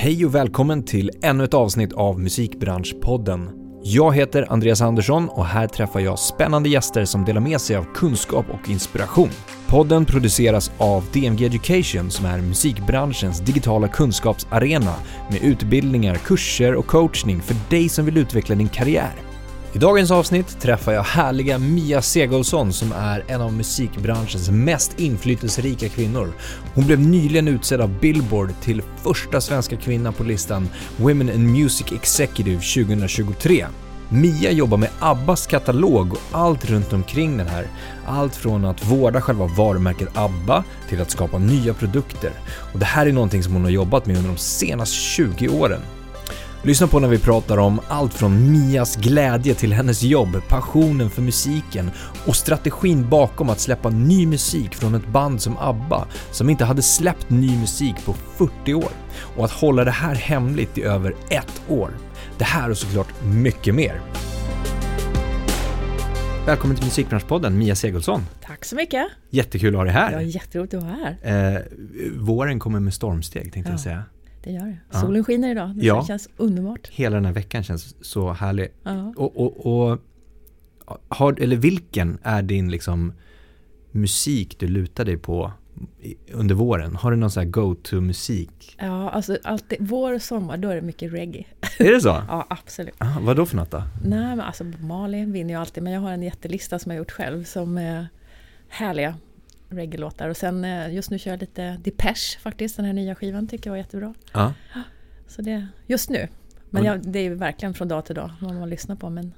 Hej och välkommen till ännu ett avsnitt av Musikbranschpodden. Jag heter Andreas Andersson och här träffar jag spännande gäster som delar med sig av kunskap och inspiration. Podden produceras av DMG Education som är musikbranschens digitala kunskapsarena med utbildningar, kurser och coachning för dig som vill utveckla din karriär. I dagens avsnitt träffar jag härliga Mia Segolsson som är en av musikbranschens mest inflytelserika kvinnor. Hon blev nyligen utsedd av Billboard till första svenska kvinna på listan Women in Music Executive 2023. Mia jobbar med Abbas katalog och allt runt omkring den här. Allt från att vårda själva varumärket ABBA till att skapa nya produkter. Och det här är någonting som hon har jobbat med under de senaste 20 åren. Lyssna på när vi pratar om allt från Mias glädje till hennes jobb, passionen för musiken och strategin bakom att släppa ny musik från ett band som ABBA som inte hade släppt ny musik på 40 år och att hålla det här hemligt i över ett år. Det här och såklart mycket mer. Välkommen till Musikbranschpodden, Mia Segelsson. Tack så mycket. Jättekul att ha dig här. Ja, jätteroligt att vara här. Eh, våren kommer med stormsteg tänkte Ja. jag säga. Det gör det. Ja. Solen skiner idag. Det Ja. känns underbart. Hela den här veckan känns så härlig. Ja. Och, och, och har, eller vilken är din liksom musik du lutar dig på under våren? Har du någon sån här go-to-musik? ja, alltså alltid, vår och sommar, då är det mycket reggae. Är det så? Ja, absolut. Ah, vad då för något då? Nej, men alltså Marley vinner ju alltid, men jag har en jättelista som jag gjort själv som är härliga reggae-låtar. Och sen eh, just nu kör jag lite Depeche faktiskt, den här nya skivan tycker jag var jättebra. Ja. Så det, just nu. Men Mm. jag, det är verkligen från dag till dag vad man lyssnar på, men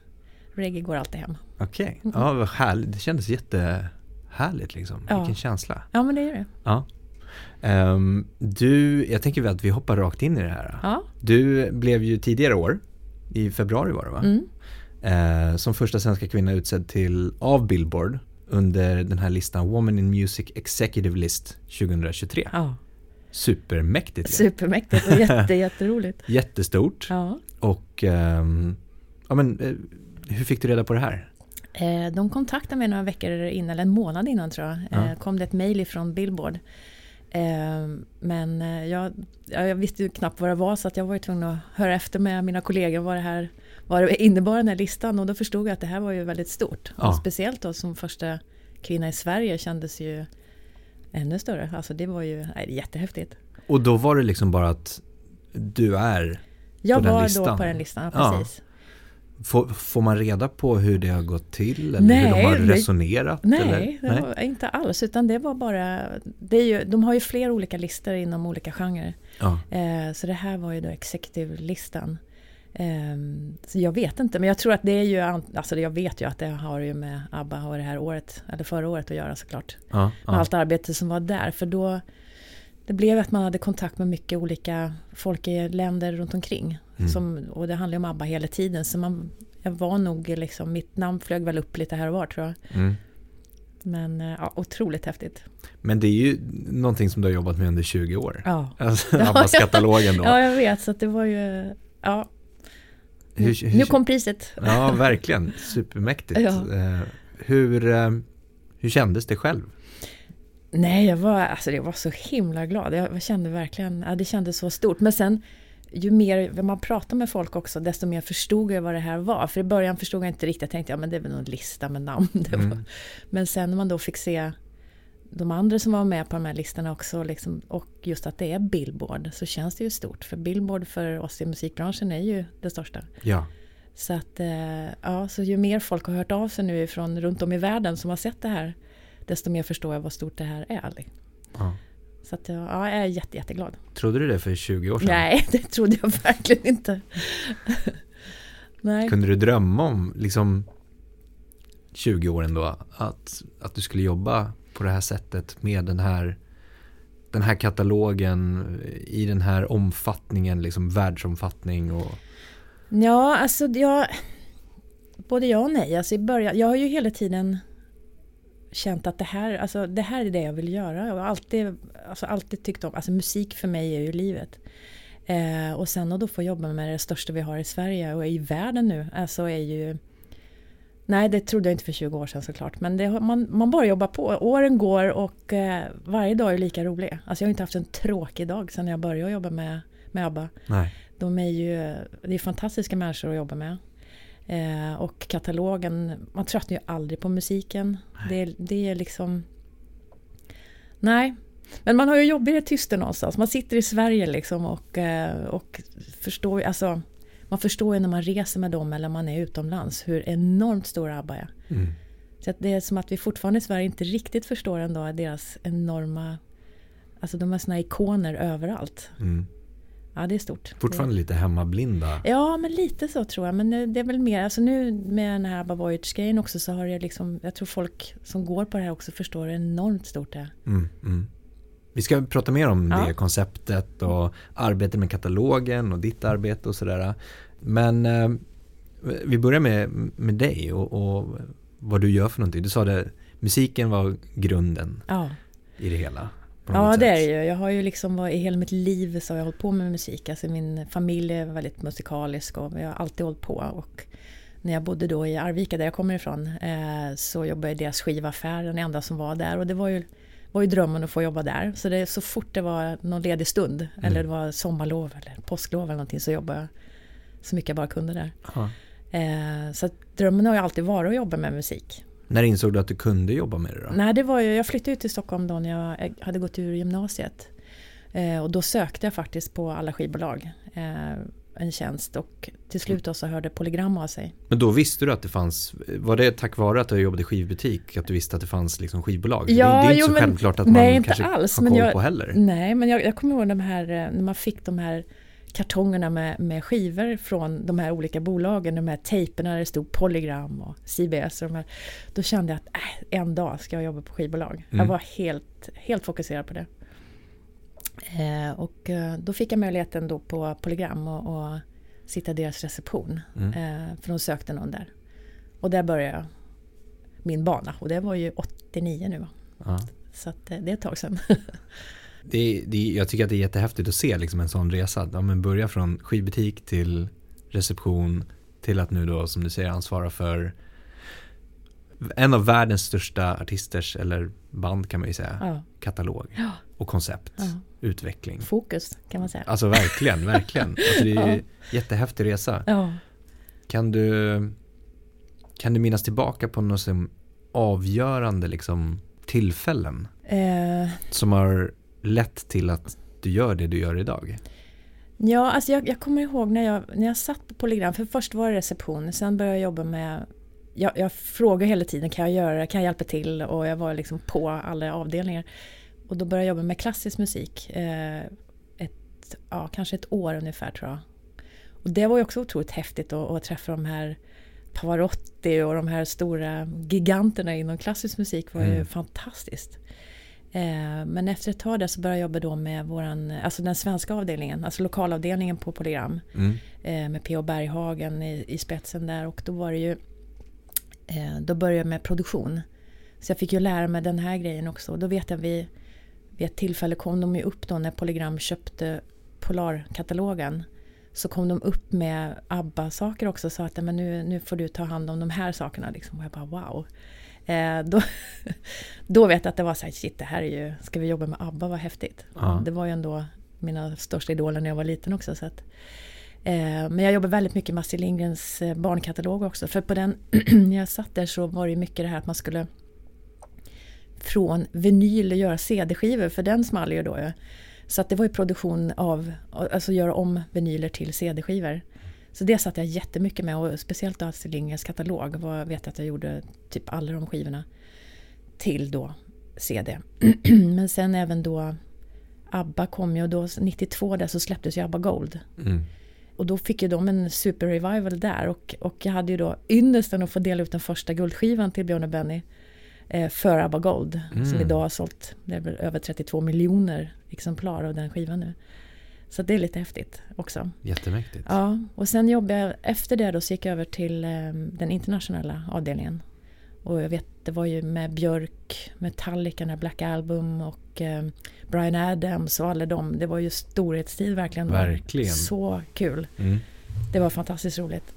reggae går alltid hem. Okej. Ja, vad härligt. Det kändes jättehärligt liksom. Ja. Vilken känsla. Ja, men det är det. Ja. Ehm, du, jag tänker att vi hoppar rakt in i det här. Ja. Du blev ju tidigare år, i februari var det va? Mm. eh, som första svenska kvinna utsedd till av Billboard under den här listan Woman in Music Executive List 2023. ja. Supermäktigt. Supermäktigt och jätte, jätteroligt. Jättestort. Ja. Och ehm, ja, men, eh, hur fick du reda på det här? Eh, De kontaktade mig några veckor innan, eller en månad innan tror jag. Ja. Eh, kom det ett mejl ifrån Billboard. Eh, Men jag, ja, jag visste ju knappt vad det var så att jag var tvungen att höra efter med mina kollegor vad det här vad det innebar den här listan och då förstod jag att det här var ju väldigt stort. Ja. Speciellt då som första kvinna i Sverige kändes ju ännu större. Alltså det var ju nej, jättehäftigt. Och då var det liksom bara att du är, Jag den var listan? då på den listan, Ja. precis. får, får man reda på hur det har gått till? Eller Nej, hur de har nej. resonerat? Nej, var inte alls. Utan det var bara... Det är ju, de har ju flera olika listor inom olika genrer. Ja. Eh, så det här var ju då executive-listan. Eh, så jag vet inte, men jag tror att det är ju... Alltså jag vet ju att det har ju med ABBA och det här året, eller förra året att göra såklart. Ja, Med ja. allt arbete som var där. För då... Det blev att man hade kontakt med mycket olika folk i länder runt omkring. Mm. Som, och det handlar ju om ABBA hela tiden. Så man, jag var nog liksom... Mitt namn flög väl upp lite här och var tror jag. Mm. Men eh, ja, otroligt häftigt. Men det är ju någonting som du har jobbat med under 20 år. Ja, Alltså, Ja, Abbas-katalogen då. ja jag vet. Så det var ju... Ja, Hur- hur- nu kom priset. Ja, verkligen. Supermäktigt. Ja. Eh, Hur, eh, hur kändes det själv? Nej, jag var, alltså, jag var så himla glad. Jag kände verkligen... Ja, det kändes så stort. Men sen, ju mer man pratar med folk också, desto mer förstod jag vad det här var. För i början förstod jag inte riktigt. Jag tänkte, ja men det är väl någon lista med namn. Mm. Men sen när man då fick se de andra som var med på de här listorna också, liksom, och just att det är Billboard, så känns det ju stort. För Billboard för oss i musikbranschen är ju det största. Ja, Så att, eh, ja, så ju mer folk har hört av sig nu ifrån runt om i världen som har sett det här, desto mer förstår jag vad stort det här är. liksom. ja. Så att, ja, jag är jätte, jätteglad. Trodde du det för 20 år sedan? Nej, det trodde jag verkligen inte. Nej. Kunde du drömma om, liksom 20 år ändå, att, att du skulle jobba på det här sättet med den här, den här katalogen i den här omfattningen, liksom världsomfattning och Ja, alltså jag... Både ja och nej. Alltså i början, jag har ju hela tiden känt att det här, alltså det här är det jag vill göra. Jag har alltid, alltså alltid tyckt om, alltså musik för mig är ju livet. Eh, och sen att då få jobba med det största vi har i Sverige och i världen nu, alltså är ju... Nej, det trodde jag inte för 20 år sedan såklart. Men det, man, man bara jobbar på. Åren går och eh, varje dag är lika rolig. Alltså jag har inte haft en tråkig dag sedan jag började jobba med med ABBA. Nej. De är ju det är fantastiska människor att jobba med. Eh, och katalogen, man tröttnar ju aldrig på musiken. Det, det är liksom... Nej, men man har ju jobb i det tysta någonstans. Man sitter i Sverige liksom och, eh, och förstår alltså, man förstår ju när man reser med dem eller man är utomlands hur enormt stora ABBA är. Mm. Så det är som att vi fortfarande i Sverige inte riktigt förstår ändå deras enorma... Alltså de är såna ikoner överallt. Mm. Ja, det är stort. Fortfarande lite hemmablinda. Ja, men lite så tror jag. Men det är väl mer, alltså nu med den här Abba Voyage-grejen också så har det liksom, jag tror folk som går på det här också förstår hur enormt stort det är. Mm, mm. Vi ska prata mer om Ja. det konceptet och arbetet med katalogen och ditt arbete och sådär. Men eh, vi börjar med, med dig och, och vad du gör för någonting. Du sa det, musiken var grunden Ja, i det hela. ja det är det ju. Jag har ju liksom i hela mitt liv så har jag hållit på med musik. Alltså min familj är väldigt musikalisk och jag har alltid hållit på. Och när jag bodde då i Arvika där jag kommer ifrån eh, så jobbade jag i deras skivaffär, den enda som var där. Och det var ju, var ju drömmen att få jobba där. Så det, så fort det var någon ledig stund, eller det var sommarlov eller påsklov eller någonting så jobbade jag så mycket jag bara kunde där. Eh, så drömmen har ju alltid varit att jobba med musik. När insåg du att du kunde jobba med det då? Nej, det var ju, jag flyttade ut till Stockholm då när jag hade gått ur gymnasiet. Eh, och då sökte jag faktiskt på alla skivbolag eh, en tjänst och till slut då så hörde Polygram av sig. Men då visste du att det fanns, var det tack vare att du jobbade i skivbutik att du visste att det fanns liksom skivbolag? Ja, det, är inte jo, så men- självklart att nej, man inte kanske alls, har koll jag- på heller. Nej, men jag, jag kommer ihåg de här, eh, när man fick de här kartongerna med, med skivor från de här olika bolagen, de här tejperna där det stod Polygram och CBS. Och de här, då kände jag att äh, en dag ska jag jobba på skivbolag. Jag Mm. var helt, helt fokuserad på det. Eh, och eh, då fick jag möjligheten då på Polygram och, och sitta i deras reception. Mm. Eh, för de sökte någon där. Och där började jag min bana. Och det var ju 89 nu. Ja. Så att, det är ett tag sedan. Det, det, jag tycker att det är jättehäftigt att se liksom en sån resa. Ja, men börja från skivbutik till reception till att nu då som du säger ansvara för en av världens största artisters eller band kan man ju säga. ja. Katalog Ja. Och koncept, Ja. utveckling. Fokus kan man säga. Alltså verkligen, verkligen. Alltså det är Ja. jättehäftig resa. Ja. Kan du, kan du minnas tillbaka på något som avgörande liksom, tillfällen Eh, som har lett till att du gör det du gör idag? ja, alltså jag, jag kommer ihåg när jag, när jag satt på Polygram, för först var det reception, sen började jag jobba med jag, jag frågade hela tiden, kan jag göra det, kan jag hjälpa till? Och jag var liksom på alla avdelningar. Och då började jag jobba med klassisk musik. Eh, ett, ja, kanske ett år ungefär tror jag. Och det var ju också otroligt häftigt att, att träffa de här Pavarotti och de här stora giganterna inom klassisk musik var ju Mm. fantastiskt. Eh, men efter ett tag där så började jag jobba då med våran, alltså den svenska avdelningen, alltså lokalavdelningen på Polygram. Mm. Eh, med P.O. Berghagen i, i spetsen där och då var det ju eh, Då började jag med produktion. Så jag fick ju lära mig den här grejen också. Och då vet jag vid, vid ett tillfälle kom de ju upp då när Polygram köpte Polarkatalogen. Så kom de upp med ABBA-saker också och sa att men nu, nu får du ta hand om de här sakerna. Liksom. Och jag bara wow. Eh, då, då vet jag att det var så här, shit det här är ju, ska vi jobba med ABBA, vad häftigt. Ja. Det var ju ändå mina största idoler när jag var liten också. Så att, eh, men jag jobbar väldigt mycket med Astrid Lindgrens eh, barnkatalog också. För på den, när jag satt där så var det ju mycket det här att man skulle från vinyl göra CD-skivor, för den small ju då ju. Så att det var ju produktion av, alltså göra om vinyler till CD-skivor. Så det satt jag jättemycket med och speciellt då Astrid Lindgrens katalog. Var, jag vet att jag gjorde typ alla de skivorna till då CD. Men sen även då ABBA kom ju och då 92 där så släpptes ju ABBA Gold. Mm. Och då fick ju de en super-revival där och, och jag hade ju då ynnesten att få dela ut den första guldskivan till Björn och Benny för ABBA Gold. Som Mm. idag har sålt, det är väl över 32 miljoner exemplar av den skivan nu. Så det är lite häftigt också. Jättemäktigt. Ja, och sen jobbade jag, efter det då så gick jag över till eh, den internationella avdelningen. Och jag vet, det var ju med Björk, Metallica, Black Album och eh, Brian Adams och alla dem. Det var ju storhetstid verkligen. Verkligen. Så kul. Mm. Det var fantastiskt roligt.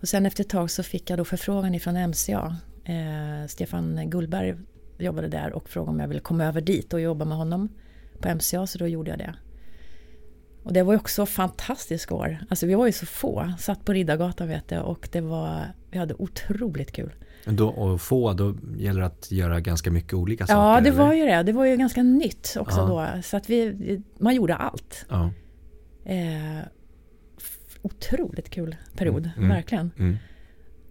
Och sen efter ett tag så fick jag då förfrågan ifrån MCA. Eh, Stefan Gullberg jobbade där och frågade om jag ville komma över dit och jobba med honom på MCA, så då gjorde jag det. Och det var ju också fantastiskt år. Alltså vi var ju så få, satt på Riddargatan vet jag och det var, vi hade otroligt kul. Då, och få, då gäller det att göra ganska mycket olika saker? Ja, det eller? var ju det. Det var ju ganska nytt också Ja. då. Så att vi, man gjorde allt. Ja. Eh, otroligt kul period, Mm, mm. verkligen. Mm.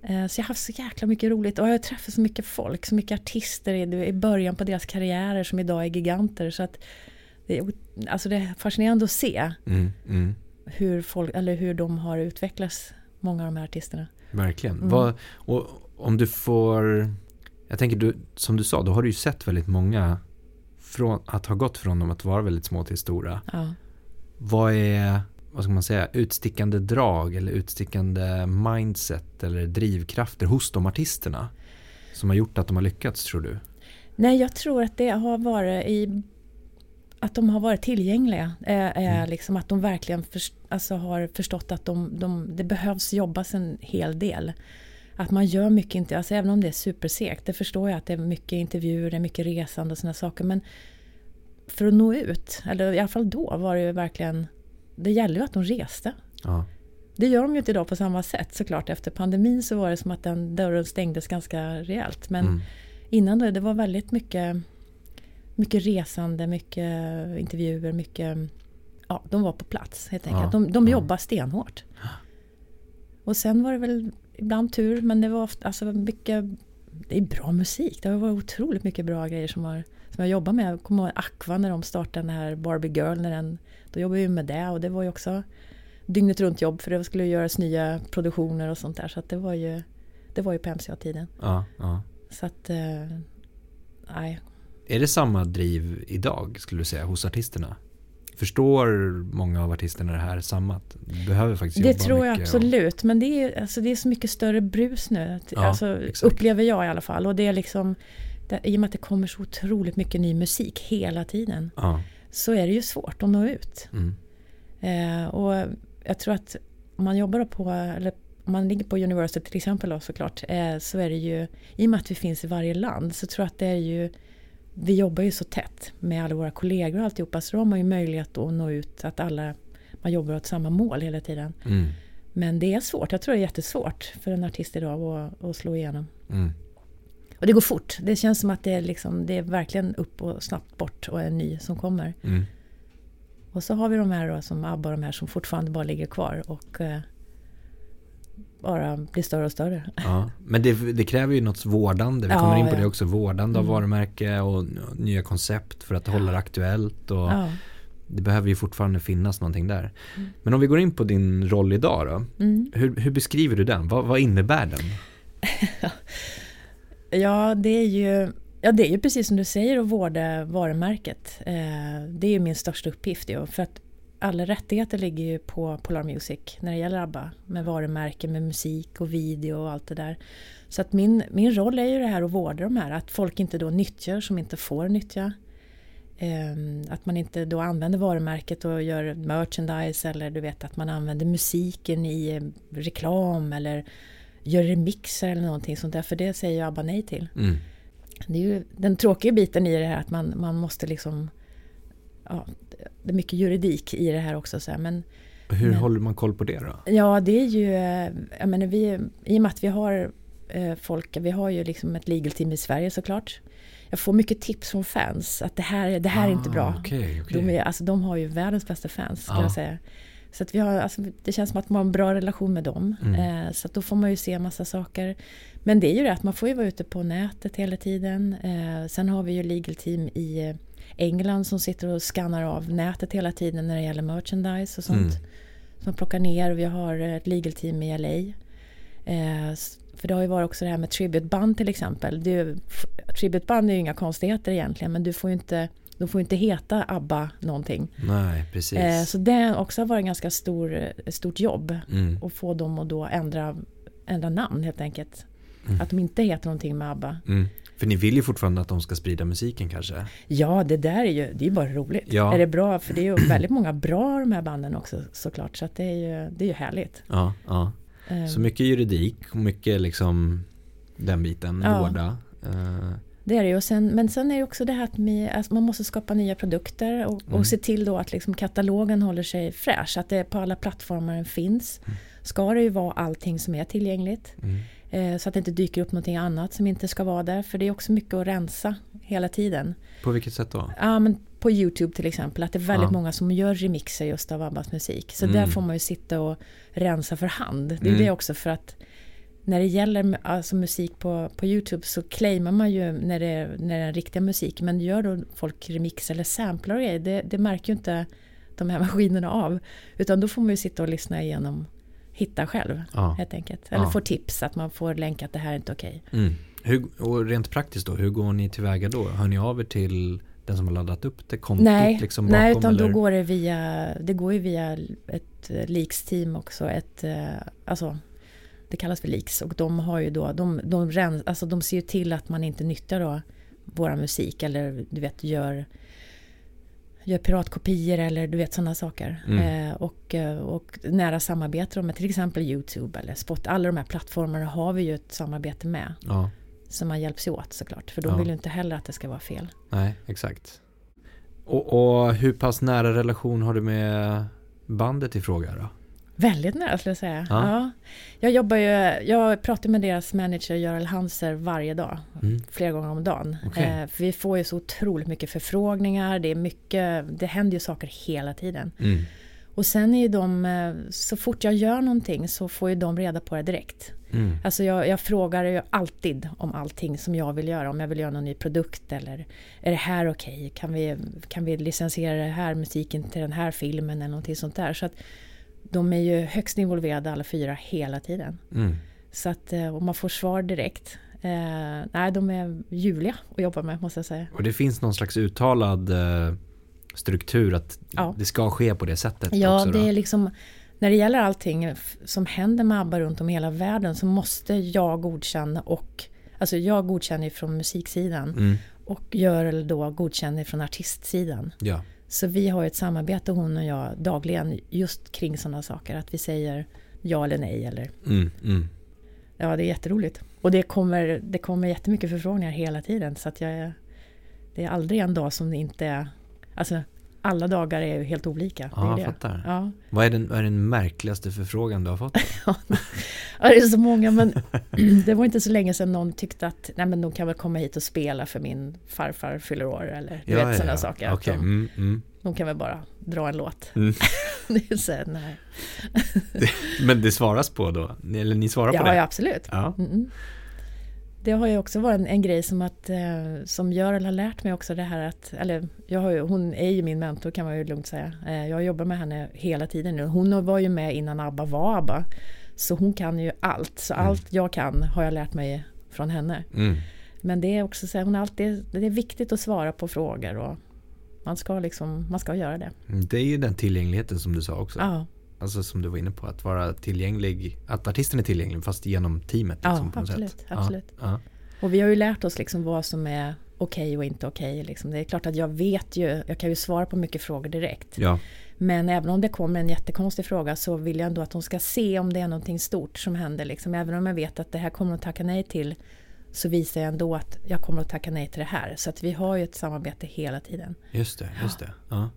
Eh, så jag har haft så jäkla mycket roligt och jag har träffat så mycket folk, så mycket artister i, början på deras karriärer som idag är giganter. Så att det, är, alltså det är fascinerande att se Mm. Mm. hur, folk, eller hur de har utvecklats, många av de här artisterna. Verkligen. Mm. Vad, och om du får, jag tänker du, som du sa, då har du ju sett väldigt många från, att ha gått från dem att vara väldigt små till stora. Ja. Vad är, vad ska man säga, utstickande drag eller utstickande mindset eller drivkrafter hos de artisterna? Som har gjort att de har lyckats tror du? Nej, jag tror att det har varit i att de har varit tillgängliga. Är, är Mm. liksom att de verkligen först, alltså har förstått att de, de, det behövs jobbas en hel del. Att man gör mycket, inte, alltså även om det är supersegt. Det förstår jag att det är mycket intervjuer, det är mycket resande och sådana saker. Men för att nå ut, eller i alla fall då var det ju verkligen Det gäller ju att de reste. Ja. Det gör de ju inte idag på samma sätt såklart. Efter pandemin så var det som att den dörren stängdes ganska rejält. Men Mm. innan då, det var väldigt mycket, mycket resande, mycket intervjuer, mycket... Ja, de var på plats helt enkelt. Ja, De, de ja. jobbade stenhårt. Och sen var det väl ibland tur, men det var ofta, alltså mycket... Det är bra musik. Det har varit otroligt mycket bra grejer som, har, som jag jobbar med. Jag kommer ihåg Aqua när de startade den här Barbie Girl. När den, då jobbade vi med det och det var ju också dygnet runt jobb för det skulle göras nya produktioner och sånt där. Så det var ju, det var ju på MCA-tiden. Ja, ja. Så att... eh, Nej, Är det samma driv idag skulle du säga hos artisterna? Förstår många av artisterna det här samma? Behöver faktiskt Det jobba tror jag mycket och- absolut, men det är, alltså, det är så mycket större brus nu. Ja, alltså, exakt. upplever jag i alla fall. Och det är liksom, det, I och med att det kommer så otroligt mycket ny musik hela tiden Ja. Så är det ju svårt att nå ut. Mm. Eh, och jag tror att om man jobbar på, eller om man ligger på Universal till exempel då, såklart, eh, så är det ju, i och med att vi finns i varje land, så tror jag att det är ju, vi jobbar ju så tätt med alla våra kollegor och alltihopa, så då har man ju möjlighet att nå ut, att alla, man jobbar åt samma mål hela tiden. Mm. Men det är svårt, jag tror det är jättesvårt för en artist idag att, att slå igenom. Mm. Och det går fort, det känns som att det är, liksom, det är verkligen upp och snabbt bort och en ny som kommer. Mm. Och så har vi de här då, som ABBA, de här som fortfarande bara ligger kvar och eh, bara blir större och större. Ja. Men det, det kräver ju något vårdande. Vi Ja, kommer in på ja. det också. Vårdande av Mm. varumärke och nya koncept för att hålla det aktuellt. Och Ja. Det behöver ju fortfarande finnas någonting där. Mm. Men om vi går in på din roll idag då. Mm. Hur, hur beskriver du den? Vad, vad innebär den? ja, det är ju Ja, det är ju precis som du säger att vårda varumärket. Eh, det är ju min största uppgift. Ju, för att alla rättigheter ligger ju på Polar Music när det gäller ABBA. Med varumärken, med musik och video och allt det där. Så att min, min roll är ju det här att vårda de här. Att folk inte då nyttjar som inte får nyttja. Ehm, att man inte då använder varumärket och gör merchandise eller du vet att man använder musiken i eh, reklam eller gör remixer eller någonting sånt där. För det säger ju ABBA nej till. Mm. Det är ju den tråkiga biten i det här att man, man måste liksom... Ja, det är mycket juridik i det här också. Så här, men Hur Men- håller man koll på det då? ja, det är ju... eh, Jag menar, vi, I och med att vi har eh, folk, vi har ju liksom ett legal team i Sverige såklart. Jag får mycket tips från fans att det här, det här är inte bra. Ah, Okej, okej. De, är, alltså, de har ju världens bästa fans, ska Ja. jag säga. Så att vi har, alltså, det känns som att man har en bra relation med dem. Mm. Eh, så att då får man ju se massa saker. Men det är ju det att man får ju vara ute på nätet hela tiden. Eh, sen har vi ju legal team i England som sitter och skannar av nätet hela tiden när det gäller merchandise och sånt. Mm. Som plockar ner. Vi har ett legal team i LA. Eh, för det har ju varit också det här med tributeband till exempel. F- tributeband är ju inga konstigheter egentligen men du får ju inte, de får ju inte heta ABBA någonting. Nej, precis. Eh, så det har också varit en ganska stor, ett stort jobb mm. att få dem att då ändra, ändra namn helt enkelt. Mm. Att de inte heter någonting med ABBA. Mm. För ni vill ju fortfarande att de ska sprida musiken kanske? Ja, det där är ju det är bara roligt. Ja. Är det bra? För det är ju väldigt många bra de här banden också såklart. Så att det, är ju, det är ju härligt. Ja, ja. Eh, Så mycket juridik och mycket liksom den biten, Ja. vårda. Eh, Det är det ju. Och sen, men sen är det också det här att vi, alltså man måste skapa nya produkter och, Mm. och se till då att liksom katalogen håller sig fräsch. Att det på alla plattformar den finns. Mm. Ska det ju vara allting som är tillgängligt. Mm. Eh, så att det inte dyker upp någonting annat som inte ska vara där. För det är också mycket att rensa hela tiden. På vilket sätt då? Ja, men på Youtube till exempel, att det är väldigt Ja. många som gör remixer just av Abbas musik. Så Mm. där får man ju sitta och rensa för hand. Det är Mm. det också för att när det gäller alltså musik på, på Youtube så claimar man ju när det, är, när det är riktiga musik. Men gör då folk remix eller samplar och grejer, det, det märker ju inte de här maskinerna av. Utan då får man ju sitta och lyssna igenom, hitta själv Ja. helt enkelt. Eller Ja. få tips att man får länka att det här är inte okej. Mm. Hur, och rent praktiskt då, hur går ni tillväga då? Hör ni av er till den som har laddat upp det kontot Nej, liksom bakom? nej utan eller? då går det via, det går ju via ett eh, leaks-team också. Ett, eh, alltså, det kallas för leaks och de har ju då, de, de, rens, alltså de ser ju till att man inte nyttjar då våra musik eller du vet gör gör piratkopior eller du vet sådana saker. Mm. Eh, och, eh, och nära samarbete med till exempel Youtube eller Spot. Alla de här plattformarna har vi ju ett samarbete med. Ja, Så man hjälps åt såklart. För de Ja. vill ju inte heller att det ska vara fel. nej, exakt. Och, och hur pass nära relation har du med bandet i fråga då? Väldigt nära skulle jag säga. Ja. Ja. Jag jobbar ju, jag pratar med deras manager Görel Hanser varje dag. Mm. Flera gånger om dagen. Okej. Eh, vi får ju så otroligt mycket förfrågningar. Det är mycket, det händer ju saker hela tiden. Mm. Och sen är ju de, eh, så fort jag gör någonting så får ju de reda på det direkt. Mm. Alltså jag, jag frågar ju alltid om allting som jag vill göra. Om jag vill göra någon ny produkt eller är det här okej? Kan, vi, kan vi licensiera det här musiken till den här filmen eller någonting sånt där. Så att de är ju högst involverade alla fyra hela tiden. Mm. Så att eh, och man får svar direkt. Eh, nej, de är ljuvliga att jobba med måste jag säga. Och det finns någon slags uttalad eh, struktur att Ja. det ska ske på det sättet Ja, också då? det är liksom när det gäller allting som händer med ABBA runt om i hela världen så måste jag godkänna och Alltså jag godkänner från musiksidan Mm. och Görel då godkänner från artistsidan. Ja. Så vi har ett samarbete hon och jag dagligen just kring sådana saker. Att vi säger ja eller nej eller Mm. Mm. ja det är jätteroligt. Och det kommer, det kommer jättemycket förfrågningar hela tiden så att jag det är aldrig en dag som det inte är Alltså alla dagar är ju helt olika. Det är Ja, det. jag fattar. Ja. Vad är den, vad är den märkligaste förfrågan du har fått? Ja, det är så många men det var inte så länge sedan någon tyckte att nej men de kan väl komma hit och spela för min farfar fyller år eller du vet sådana saker. Att Okej. De, Mm, mm. de kan väl bara dra en låt. Mm. det är så, nej. Men det svaras på då? Eller ni svarar på Ja, det? ja, absolut. Ja. Mm. Det har ju också varit en, en grej som att eh, som Görel har lärt mig också det här att, eller jag har ju, hon är ju min mentor kan man ju lugnt säga. Eh, jag jobbar med henne hela tiden nu. Hon var ju med innan ABBA var ABBA. Så hon kan ju allt. Så Mm. allt jag kan har jag lärt mig från henne. Mm. Men det är också så här, hon alltid, det är viktigt att svara på frågor och man ska liksom, man ska göra det. Det är ju den tillgängligheten som du sa också. Ja, Alltså som du var inne på, att vara tillgänglig, att artisten är tillgänglig fast genom teamet. Liksom, Ja, absolut, absolut. Ja, och vi har ju lärt oss liksom vad som är okej och inte okej. Liksom. Det är klart att jag vet ju, jag kan ju svara på mycket frågor direkt. ja. Men även om det kommer en jättekonstig fråga så vill jag ändå att de ska se om det är någonting stort som händer. Liksom. Även om jag vet att det här kommer att tacka nej till så visar jag ändå att jag kommer att tacka nej till det här. Så att vi har ju ett samarbete hela tiden. Just det, just det. Ja.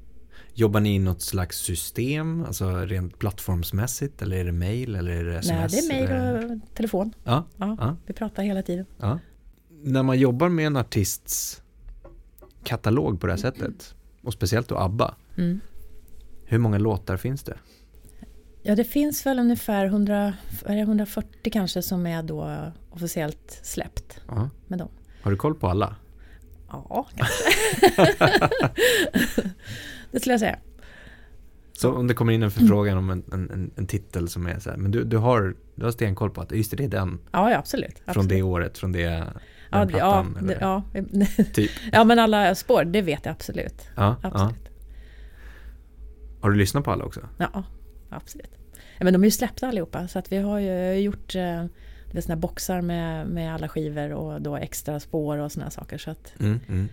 Jobbar ni i något slags system, alltså rent plattformsmässigt eller är det mail eller är det sms? Nej, det är mejl och telefon. Ja, Ja, ja, Vi pratar hela tiden. ja. När man jobbar med en artists katalog på det här sättet och speciellt då ABBA, Mm. hur många låtar finns det? Ja, det finns väl ungefär 100, är det 140 kanske som är då officiellt släppt Ja. med dem. Har du koll på alla? Ja, kanske. det skulle jag säga. Så om det kommer in en förfrågan om en, en, en, titel som är så här, men du, du, har, du har stenkoll på att just det, det är den Ja, ja absolut. från absolut. det året, från det, ja, ja, plattan? det, eller? ja. Typ. ja, men alla spår, det vet jag absolut. Ja, ja. absolut. Har du lyssnat på alla också? Ja, absolut. Ja, men de är ju släppta allihopa så att vi har ju gjort eh, såna här boxar med, med alla skivor och då extra spår och såna saker. Så att Mm, mm.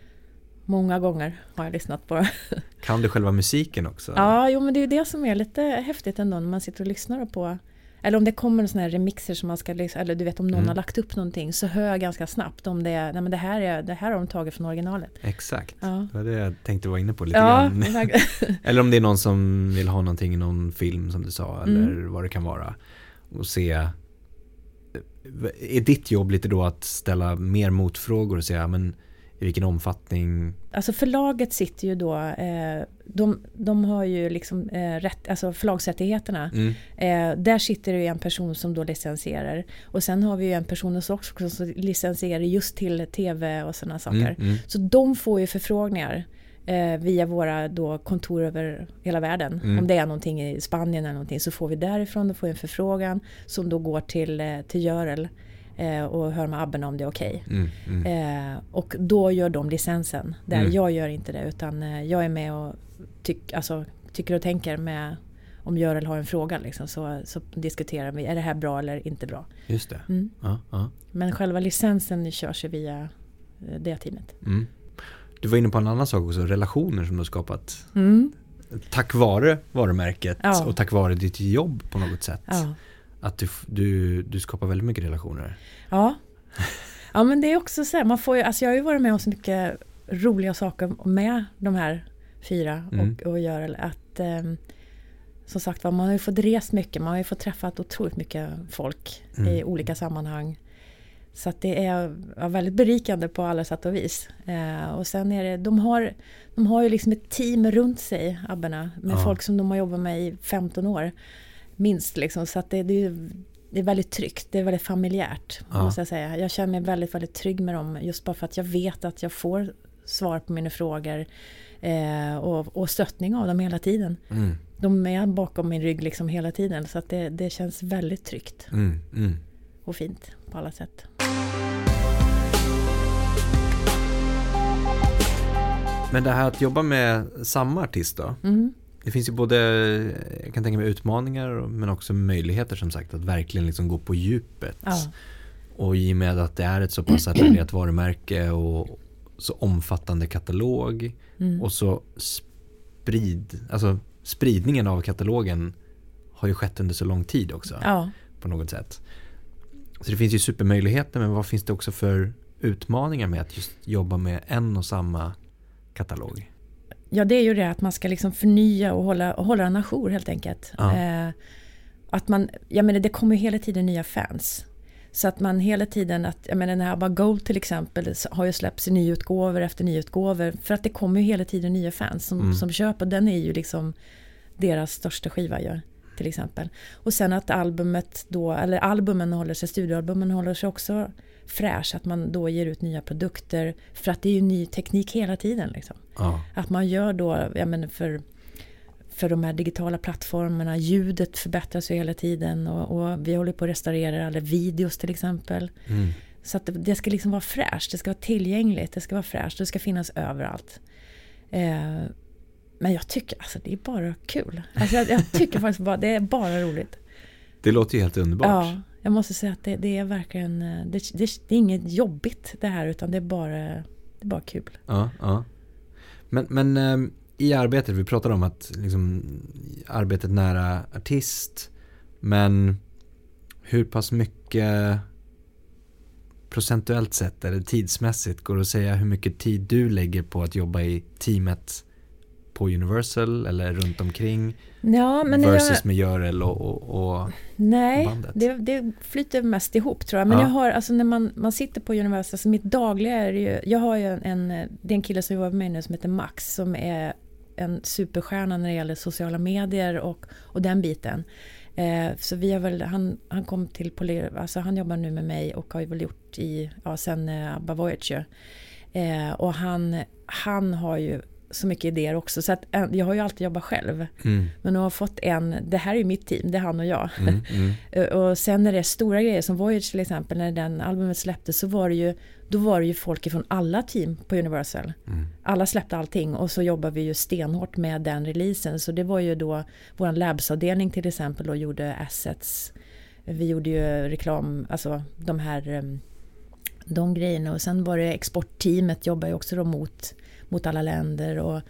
Många gånger har jag lyssnat på det. Kan du själva musiken också? Ja, jo men det är ju det som är lite häftigt ändå när man sitter och lyssnar på Eller om det kommer sådana här remixer som man ska, eller du vet om någon Mm. har lagt upp någonting så hör jag ganska snabbt om det är, nej men det här, är, det här har de tagit från originalet. Exakt. Ja, Det var det jag tänkte vara inne på lite ja grann. Eller om det är någon som vill ha någonting i någon film som du sa Mm. eller vad det kan vara. Och se Är ditt jobb lite då att ställa mer motfrågor och säga men i vilken omfattning Alltså förlaget sitter ju då, eh, de, de har ju liksom eh, rätt, alltså förlagsrättigheterna. mm. Eh, där sitter det ju en person som då licensierar. Och sen har vi ju en person hos oss också som licensierar just till tv och sådana saker. Mm, mm, Så de får ju förfrågningar via våra då kontor över hela världen. Mm. Om det är någonting i Spanien eller någonting så får vi därifrån, då får vi en förfrågan som då går till, till Görel eh, och hör med Abben om det är okej. mm, mm. Eh, och då gör de licensen. Där Mm. jag gör inte det utan eh, jag är med och tyck, alltså, tycker och tänker med om Görel har en fråga liksom, så, så diskuterar vi, är det här bra eller inte bra? Just det. Mm. Ja, ja. Men själva licensen körs ju via eh, det teamet. Mm. Du var inne på en annan sak också, relationer som du har skapat Mm. tack vare varumärket Ja. och tack vare ditt jobb på något sätt. Ja. Att du, du, du skapar väldigt mycket relationer. Ja. ja, men det är också så här, man får ju, alltså jag har ju varit med om så mycket roliga saker med de här fyra Mm. och, och Görel. Att, ehm, som sagt man har ju fått rest mycket, man har ju fått träffat otroligt mycket folk Mm. i olika sammanhang. Så att det är väldigt berikande på alla sätt och vis. Eh, och sen är det, de har, de har ju liksom ett team runt sig, abborna, med Ja. folk som de har jobbat med i 15 år. Minst liksom, så att det, det, är, det är väldigt tryggt, det är väldigt familjärt. Ja. Måste jag säga. Jag känner mig väldigt, väldigt trygg med dem, just bara för att jag vet att jag får svar på mina frågor. Eh, och, och stöttning av dem hela tiden. Mm, De är bakom min rygg liksom hela tiden, så att det, det känns väldigt tryggt mm, mm. och fint på alla sätt. Men det här att jobba med samma artist då? Mm. Det finns ju både, jag kan tänka mig utmaningar men också möjligheter som sagt att verkligen liksom gå på djupet. Ja. Och i och med att det är ett så pass etablerat varumärke och så omfattande katalog Mm. och så sprid, alltså spridningen av katalogen har ju skett under så lång tid också ja. på något sätt. Så det finns ju supermöjligheter men vad finns det också för utmaningar med att just jobba med en och samma katalog? Ja, det är ju det att man ska liksom förnya och hålla, och hålla en ajour helt enkelt. Ja. Eh, att man, jag menar, det kommer ju hela tiden nya fans. Så att man hela tiden, att, jag menar den här ABBA Gold till exempel har ju släppts i nyutgåvor efter nyutgåvor. För att det kommer ju hela tiden nya fans som, Mm. som köper. Den är ju liksom deras största skiva ju, till exempel. Och sen att albumet då, eller albumen håller sig, studioalbumen håller sig också fräsch. Att man då ger ut nya produkter. För att det är ju ny teknik hela tiden liksom. Ja, Att man gör då, jag menar för, för de här digitala plattformarna, ljudet förbättras ju hela tiden och, och vi håller på att restaurera alla videos till exempel. mm. Så att det, det ska liksom vara fräscht, det ska vara tillgängligt, det ska vara fräscht, det ska finnas överallt. Eh, men jag tycker alltså det är bara kul. Alltså jag, jag tycker faktiskt bara, det är bara roligt. det låter ju helt underbart. Ja, jag måste säga att det, det är verkligen, eh, det, det, det är inget jobbigt det här utan det är bara, det är bara kul. Ja, ja. Men, men ehm, i arbetet, vi pratade om att liksom, arbetet nära artist, men hur pass mycket procentuellt sett eller tidsmässigt går det att säga hur mycket tid du lägger på att jobba i teamet på Universal eller runt omkring Ja, men versus jag, med Görel och, och, och Nej, bandet? det, det flyter mest ihop tror jag. Men Ja. jag har, alltså när man, man sitter på Universal, alltså mitt dagliga är ju, jag har ju en, en, det är en kille som jobbar med mig nu som heter Max, som är en superstjärna när det gäller sociala medier och, och den biten. Eh, så vi har väl, han, han kom till Polir, alltså han jobbar nu med mig och har ju väl gjort i, ja sen eh, Abba Voyager. Eh, och han, han har ju så mycket idéer också, så att eh, jag har ju alltid jobbat själv. mm, Men nu har fått en, det här är ju mitt team, det är han och jag. mm, mm, Eh, Och sen när det är stora grejer som Voyage till exempel, när den albumet släpptes så var det ju, då var det ju folk från alla team på Universal. mm. Alla släppte allting och så jobbar vi ju stenhårt med den releasen. Så det var ju då vår labsavdelning till exempel då gjorde assets. Vi gjorde ju reklam, alltså de här em, de grejerna och sen var det exportteamet jobbar ju också då mot, mot alla länder och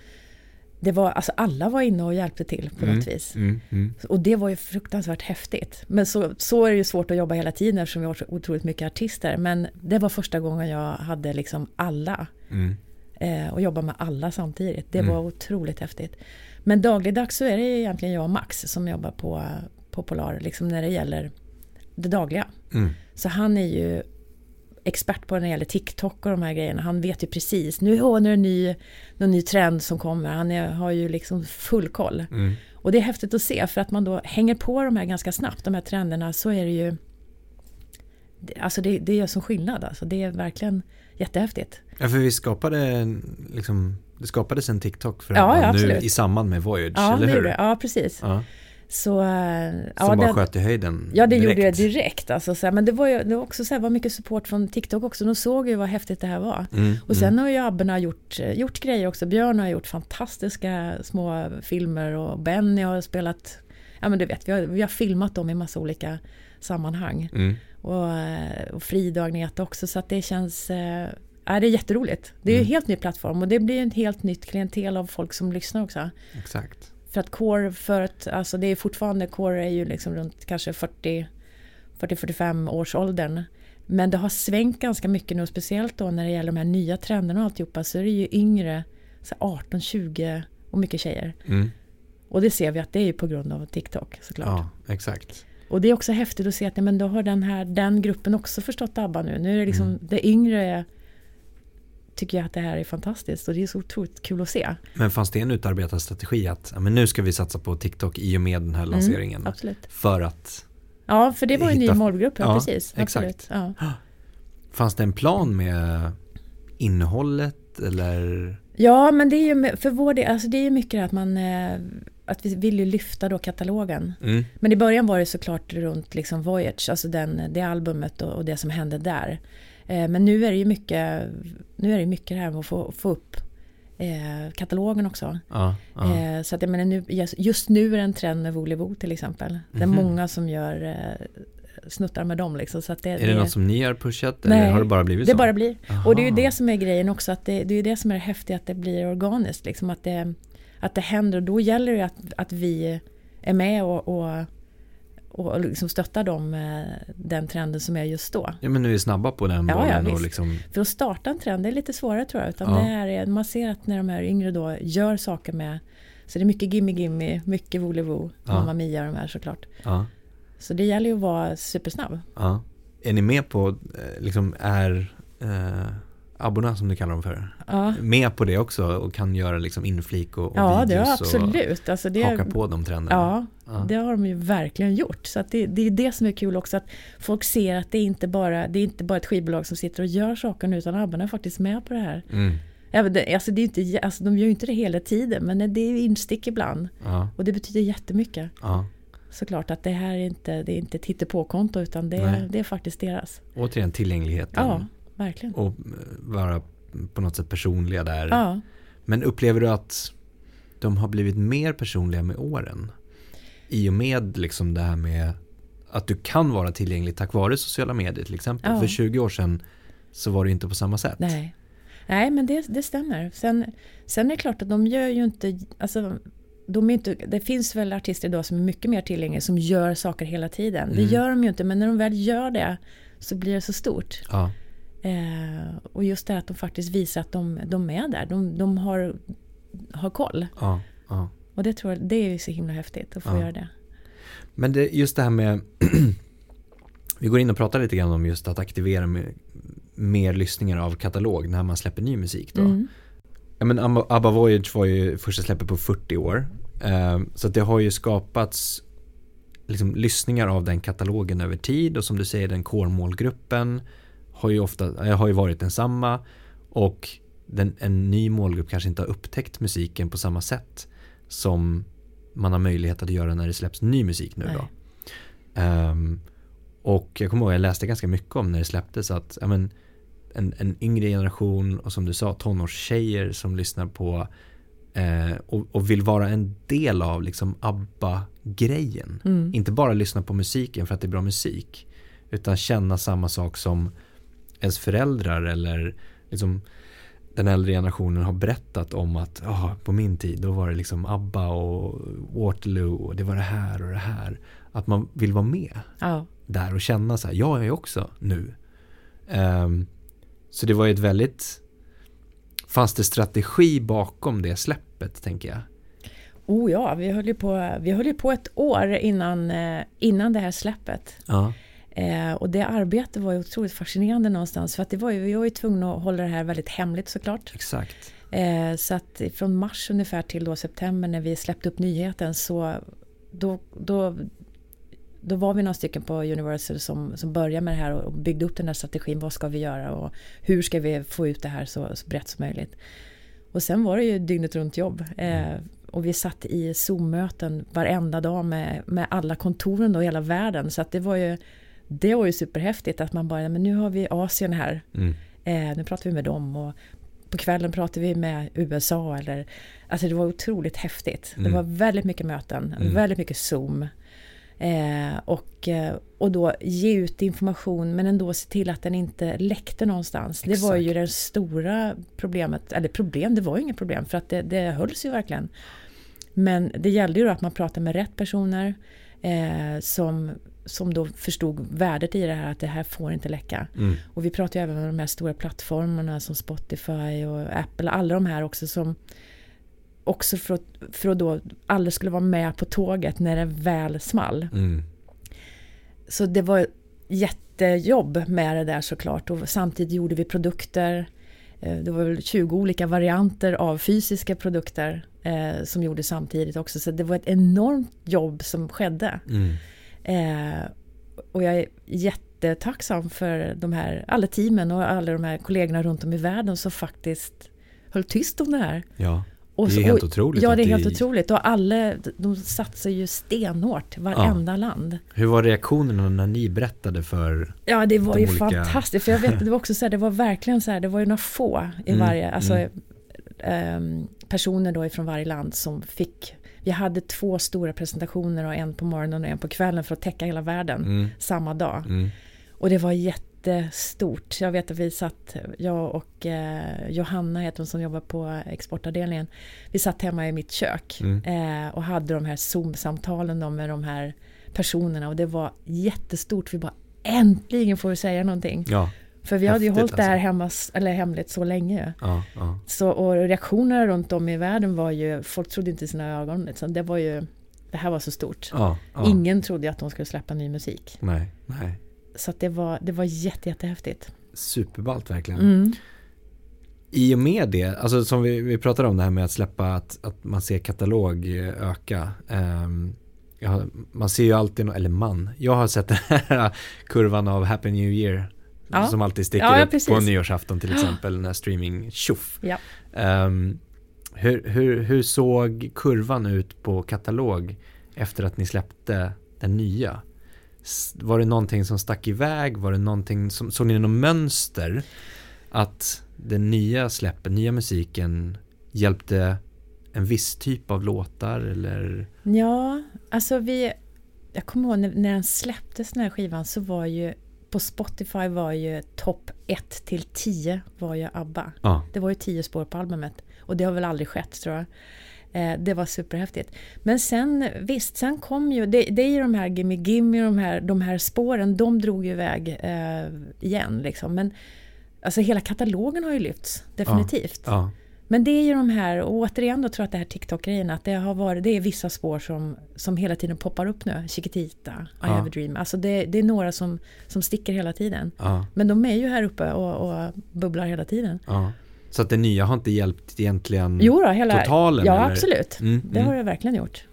det var, alltså alla var inne och hjälpte till på något vis. Mm, mm. Och det var ju fruktansvärt häftigt. Men så, så är det ju svårt att jobba hela tiden eftersom vi har så otroligt mycket artister. Men det var första gången jag hade liksom alla. Mm. Eh, och jobba med alla samtidigt. Det Mm. var otroligt häftigt. Men dagligdags så är det ju egentligen jag och Max som jobbar på, på Polar, liksom när det gäller det dagliga. Mm. Så han är ju expert på när det gäller TikTok och de här grejerna. Han vet ju precis, nu, åh, nu är det en ny, någon ny trend som kommer. Han är, har ju liksom full koll. Mm. Och det är häftigt att se för att man då hänger på de här ganska snabbt, de här trenderna, så är det ju... Alltså det, det gör som skillnad alltså. Det är verkligen jättehäftigt. Ja, för vi skapade liksom, det skapades en TikTok för Ja, ja, nu i samband med Voyage, Ja, eller hur? det. Ja, precis. Ja, Så... eh, som ja, bara det- sköt i höjden Ja, det direkt. gjorde jag direkt. Alltså, så här, men det var ju det var också så här, var mycket support från TikTok också. De såg ju vad häftigt det här var. Mm, Och sen mm. har ju Abborna gjort, eh, gjort grejer också. Björn har gjort fantastiska små filmer och Benny har spelat... Ja men du vet, vi har, vi har filmat dem i massa olika sammanhang. Mm. Och, eh, och Frida och Agneta också. Så att det känns... Eh, ja, det är jätteroligt. Det är ju en Mm. helt ny plattform och det blir en helt nytt klientel av folk som lyssnar också. Exakt. För att Core, för att, alltså det är fortfarande, Core är ju liksom runt kanske 40 40-45 års åldern. Men det har svängt ganska mycket nu, och speciellt då när det gäller de här nya trenderna och alltihopa, så är det ju yngre, så 18, 20 och mycket tjejer. Mm. Och det ser vi att det är ju på grund av TikTok såklart. Ja, exakt. Och det är också häftigt att se att men då har den här den gruppen också förstått ABBA nu. Nu är det liksom, Mm. det yngre tycker jag att det här är fantastiskt och det är så otroligt kul att se. Men fanns det en utarbetad strategi att men nu ska vi satsa på TikTok i och med den här lanseringen? Mm, absolut. För att, Ja, för det var en ny Hitta- målgrupp, ja, Ja, precis. exakt. Absolut. Ja. fanns det en plan med innehållet eller? Ja, men det är ju för vår del, alltså det är ju mycket att man eh, att vi vill ju lyfta då katalogen. Mm. Men i början var det såklart runt liksom Voyage, alltså den, det albumet och, och det som hände där. Eh, men nu är det ju mycket, nu är det mycket det här med att få, få upp eh, katalogen också. Ja, ja. Eh, så att jag menar nu, just- nu är det en trend med Volevo till exempel. Det är Mhm. många som gör snuttar med dem liksom. Så att det, är det något som ni har pushat eller Nej, har det bara blivit det så? bara blir. Aha. Och det är ju det som är grejen också, att det, det är ju det som är det häftiga, att det blir organiskt. Liksom, att, det, att det händer och då gäller det att, att vi är med och, och, och liksom stöttar dem, den trenden som är just då. Ja men nu är snabba på den Ja, ja, bollen och visst. liksom För att starta en trend det är lite svårare tror jag. Utan Ja. det här är, man ser att när de här yngre då gör saker med så det är mycket Gimme Gimme, mycket Volevo, Ja. Mamma Mia och de här såklart. ja, Så det gäller ju att vara supersnabb. ja. Är ni med på, eh, liksom är eh, abborna som du kallar dem för, Ja, med på det också och kan göra liksom inflik och, och ja det videos är absolut. Alltså det, haka på de trenderna? Ja, Ja. det har de ju verkligen gjort. Så det, det är det som är kul också, att folk ser att det är inte bara det är inte bara ett skivbolag som sitter och gör saker nu, utan ABBA är faktiskt med på det här. Mm. Det, alltså det är inte, alltså de gör ju inte det hela tiden, men det är instick ibland. Ja, Och det betyder jättemycket. ja. Såklart att det här är inte, det är inte ett hittepåkonto, utan det, är- det är faktiskt deras. Återigen tillgängligheten Ja, verkligen. och eh, vara på något sätt personliga där. Ja. Men upplever du att de har blivit mer personliga med åren? I och med liksom det här med att du kan vara tillgänglig tack vare sociala medier till exempel. Ja. För 20 år sedan så var det inte på samma sätt. Nej. Nej, men det, det stämmer. Sen, sen är det klart att de gör ju inte... Alltså, de är inte det finns väl artister idag som är mycket mer tillgängliga, som gör saker hela tiden. Det Mm. gör de ju inte, men när de väl gör det så blir det så stort. Ja, Eh, och just det här att de faktiskt visar att de, de är där. De, de har, har koll. ja, ja. Och det tror jag, det är ju så himla häftigt att få Ja. göra det. Men det, just det här med Vi går in och pratar lite grann om just att aktivera med, mer lyssningar av katalog när man släpper ny musik då. Mm. Ja, men Abba, Voyage var ju första släppet på 40 år. Eh, så det har ju skapats liksom, lyssningar av den katalogen över tid och som du säger den core-målgruppen har ju ofta eh, har ju varit densamma och den, en ny målgrupp kanske inte har upptäckt musiken på samma sätt som man har möjlighet att göra när det släpps ny musik nu då. Ehm, och jag kommer ihåg jag läste ganska mycket om när det släpptes att ja, men, en, en yngre generation och som du sa tonårstjejer som lyssnar på eh, och, och vill vara en del av liksom ABBA-grejen. Mm. Inte bara lyssna på musiken för att det är bra musik utan känna samma sak som ens föräldrar eller liksom den äldre generationen har berättat om att oh, på min tid då var det liksom ABBA och Waterloo och det var det här och det här. Att man vill vara med Ja. där och känna så här, jag är också nu. Ehm, så det var ju ett väldigt, fanns det strategi bakom det släppet tänker jag? Oh ja, vi höll ju på, vi höll på ett år innan, eh, innan det här släppet. Ja. Eh, och det arbetet var ju otroligt fascinerande någonstans. För att det var ju, vi var ju tvungna att hålla det här väldigt hemligt såklart. Exakt. Eh, så att från mars ungefär till då september när vi släppte upp nyheten så då, då, då var vi några stycken på Universal som, som började med det här och byggde upp den här strategin. Vad ska vi göra och hur ska vi få ut det här så, så brett som möjligt. Och sen var det ju dygnet runt jobb. Eh, och vi satt i Zoom-möten varenda dag med, med alla kontoren då i hela världen. Så att det var ju, det var ju superhäftigt att man bara, men nu har vi Asien här. Mm. Eh, nu pratar vi med dem och på kvällen pratar vi med USA. Eller, alltså det var otroligt häftigt. Mm. Det var väldigt mycket möten, Mm. väldigt mycket Zoom. Eh, och, eh, och då ge ut information men ändå se till att den inte läckte någonstans. Det var ju Exakt. det stora problemet. Eller problem, det var ju inget problem för att det, det hölls ju verkligen. Men det gällde ju då att man pratade med rätt personer eh, som, som då förstod värdet i det här att det här får inte läcka. Mm. Och vi pratar ju även med de här stora plattformarna som Spotify och Apple, alla de här också som också för att, för att då alla skulle vara med på tåget när det väl small. Mm. Så det var jättejobb med det där såklart och samtidigt gjorde vi produkter. Eh, Det var väl 20 olika varianter av fysiska produkter eh, som gjordes samtidigt också. Så det var ett enormt jobb som skedde. Mm. Eh, och jag är jättetacksam för de här, alla teamen och alla de här kollegorna runt om i världen som faktiskt höll tyst om det här. Ja, Och det är helt och- otroligt. Ja, det är helt otroligt. Och alla, de satsar ju stenhårt, varenda land. Hur var reaktionerna när ni berättade för... Ja, det var De ju olika- fantastiskt. För jag vet, det var också så här, det var verkligen så här, det var ju några få i Mm, varje, alltså mm. ehm, personer då ifrån varje land som fick, vi hade två stora presentationer och en på morgonen och en på kvällen för att täcka hela världen Mm. samma dag. Mm. Och det var jättestort. Jag vet att vi satt, jag och eh, Johanna heter hon som jobbar på exportavdelningen. Vi satt hemma i mitt kök Mm. eh, och hade de här Zoom-samtalen med de här personerna och det var jättestort. Vi bara äntligen får vi säga någonting. Ja, För vi hade ju hållit det här alltså. hemma, eller hemligt så länge. ja, ja. Så, och reaktionerna runt om i världen var ju, folk trodde inte sina ögon. Liksom. Det var ju, det här var så stort. ja. Ingen trodde att de skulle släppa ny musik. Nej, nej. Så det var, det var jätte, jättehäftigt. Superballt verkligen. Mm. I och med det, alltså som vi, vi pratade om det här med att släppa att, att man ser katalog eh, öka. Ehm, ja, man ser ju alltid, eller man, jag har sett den här kurvan av Happy New Year. Ja. Som alltid sticker Ja, upp precis. på nyårsafton till exempel, när streaming tjoff. Ja. Ehm, hur, hur, hur såg kurvan ut på katalog efter att ni släppte den nya? Var det någonting som stack iväg? Var det någonting som, såg ni något mönster? Att den nya släppen, nya musiken hjälpte en viss typ av låtar eller? Ja, alltså vi... Jag kommer ihåg när, när den släpptes den här skivan så var ju på Spotify var ju topp 1 till 10 var ju ABBA. Ja, Det var ju 10 spår på albumet. Och det har väl aldrig skett tror jag. Eh, det var superhäftigt. Men sen visst, sen kom ju, det, det är ju de här Gimme Gimme, de här, de här spåren, de drog ju iväg eh, igen liksom. Men alltså hela katalogen har ju lyfts, definitivt. ja, Men det är ju de här, och återigen då tror jag att det här TikTok-grejen, att det har varit, det är vissa spår som, som hela tiden poppar upp nu. Chiquitita, I Ja. have a dream. Alltså det, det är några som, som sticker hela tiden. ja, Men de är ju här uppe och, och bubblar hela tiden. ja. Så att det nya har inte hjälpt egentligen Jo då, hela... totalen? ja, eller? absolut. Mm, Det mm. har det verkligen gjort.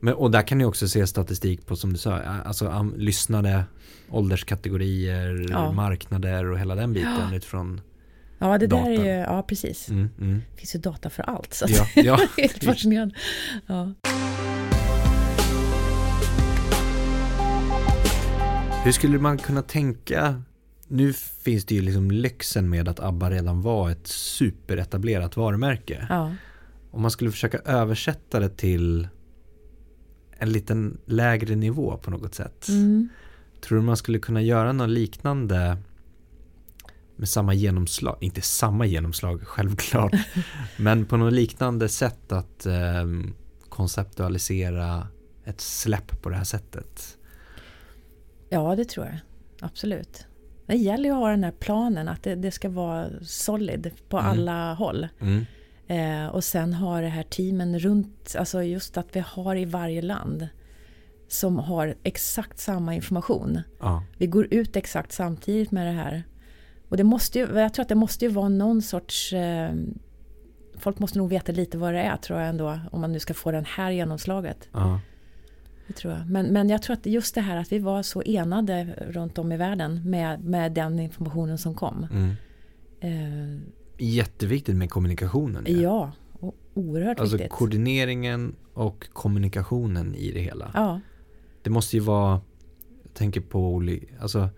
Men, och där kan ni också se statistik på som du sa, alltså lyssnade, ålderskategorier, marknader och hela den biten utifrån. Ja, det där är ju, ja precis. Mm, mm. Det finns ju data för allt. Så Ja, ja. helt fascinerande. Ja. Hur skulle man kunna tänka? Nu finns det ju liksom lyxen med att ABBA redan var ett superetablerat varumärke. Ja. Om man skulle försöka översätta det till en liten lägre nivå på något sätt. Mm. Tror du man skulle kunna göra något liknande med samma genomslag, inte samma genomslag självklart, men på något liknande sätt att eh, konceptualisera ett släpp på det här sättet? Ja, det tror jag. Absolut. Det gäller ju att ha den här planen, att det, det ska vara solid på Mm. alla håll. Mm. Eh, och sen ha det här teamen runt, alltså just att vi har i varje land som har exakt samma information. Ja. Vi går ut exakt samtidigt med det här. Och det måste ju, jag tror att det måste ju vara någon sorts... Eh, folk måste nog veta lite vad det är tror jag ändå, om man nu ska få den här genomslaget. Ja. Det tror jag. Men, men jag tror att just det här att vi var så enade runt om i världen med, med den informationen som kom. Mm. Eh, Jätteviktigt med kommunikationen. ju. ja, och oerhört Alltså viktigt. koordineringen och kommunikationen i det hela. Ja, Det måste ju vara, jag tänker på oli- alltså,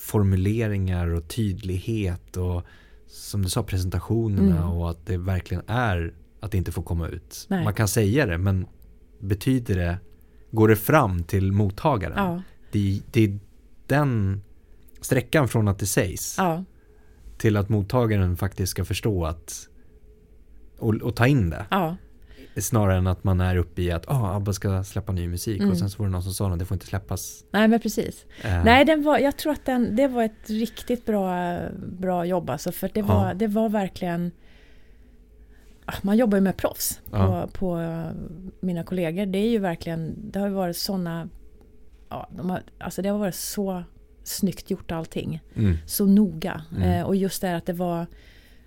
formuleringar och tydlighet och som du sa presentationerna Mm. och att det verkligen är att det inte får komma ut. Nej. Man kan säga det men betyder det, går det fram till mottagaren? ja, Det, det är den sträckan från att det sägs ja, till att mottagaren faktiskt ska förstå att och, och ta in det. ja, Snarare än att man är uppe i att ah, ABBA ska släppa ny musik Mm. och sen så var det någon som sa att det får inte släppas. nej men precis. Eh, Nej, den var, jag tror att den, det var ett riktigt bra, bra jobb alltså, för det var, Ja. det var verkligen Ah, man jobbar ju med proffs på, Ja. på eh, mina kollegor. Det är ju verkligen, det har ju varit sådana, ja, de har, alltså det har varit så snyggt gjort allting. Mm. Så noga. Mm. Eh, och just det här att det var,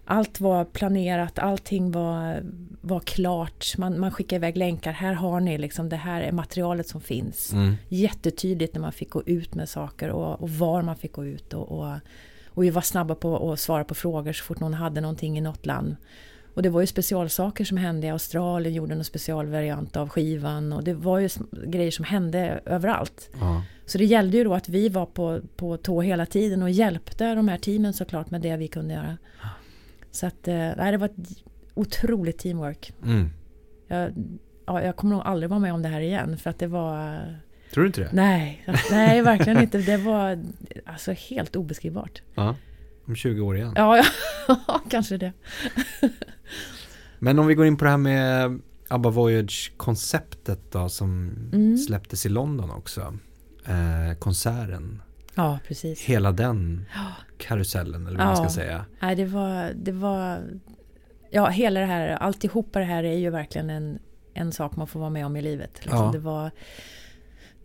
allt var planerat, allting var, var klart. Man, man skickar iväg länkar, här har ni liksom, det här är materialet som finns Mm. jättetydligt när man fick gå ut med saker och, och var man fick gå ut. Och, och, och vi var snabba på att svara på frågor så fort någon hade någonting i något land. Och det var ju specialsaker som hände i Australien, gjorde en specialvariant av skivan och det var ju grejer som hände överallt. Ja. Så det gällde ju då att vi var på, på tå hela tiden och hjälpte de här teamen såklart med det vi kunde göra. Så att, eh, nej, det var ett otroligt teamwork. Mm. Jag, ja, jag kommer nog aldrig vara med om det här igen för att det var Tror du inte det? Nej, nej verkligen inte. Det var alltså helt obeskrivbart. Ja. Om 20 år igen. Ja, ja kanske det. Men om vi går in på det här med ABBA Voyage-konceptet då som Mm. släpptes i London också. Eh, konserten. Ja, precis. Hela den Ja. Karusellen eller vad man ska Ja. säga. Nej, det var, det var... Ja, hela det här, alltihopa det här är ju verkligen en, en sak man får vara med om i livet. Liksom. Ja. Det var...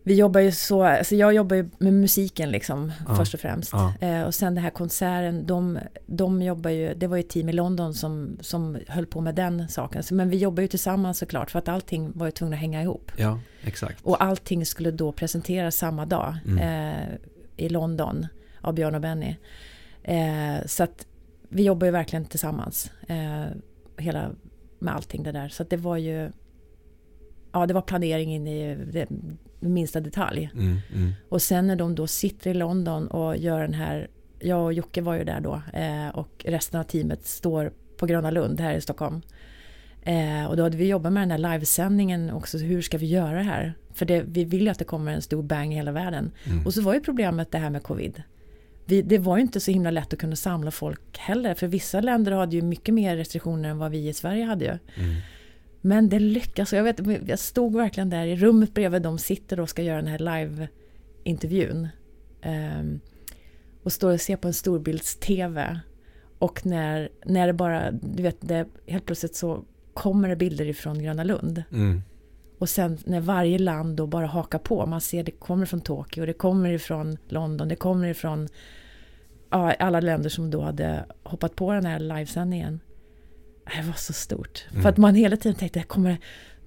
Vi jobbar ju så, alltså jag jobbar ju med musiken liksom Ja. först och främst. Ja. Eh, och sen den här konserten, de, de jobbar ju, det var ju ett team i London som, som höll på med den saken. Så, men vi jobbar ju tillsammans såklart för att allting var ju tvungna att hänga ihop. Ja, exakt. Och allting skulle då presenteras samma dag Mm. eh, i London av Björn och Benny. Eh, så att vi jobbar ju verkligen tillsammans. Eh, hela, med allting det där. Så att det var ju... Ja, det var planering in i det, minsta detalj. Mm, mm. Och sen när de då sitter i London och gör den här... Jag och Jocke var ju där då eh, och resten av teamet står på Gröna Lund här i Stockholm. Eh, och då hade vi jobbat med den här livesändningen också. Så hur ska vi göra det här? För det, vi vill ju att det kommer en stor bang i hela världen. Mm. Och så var ju problemet det här med covid. Vi, det var ju inte så himla lätt att kunna samla folk heller. För vissa länder hade ju mycket mer restriktioner än vad vi i Sverige hade ju. Mm. Men det lyckas. Jag, vet, jag stod verkligen där i rummet bredvid de sitter och ska göra den här live-intervjun. Ehm, och står och ser på en storbilds-TV. Och när, när det bara, du vet, det, helt plötsligt så kommer det bilder ifrån Gröna Lund. Mm. Och sen när varje land då bara hakar på. Man ser det kommer från Tokyo, det kommer ifrån London, det kommer ifrån ja, alla länder som då hade hoppat på den här livesändningen. Det var så stort. Mm. För att man hela tiden tänkte, kommer det,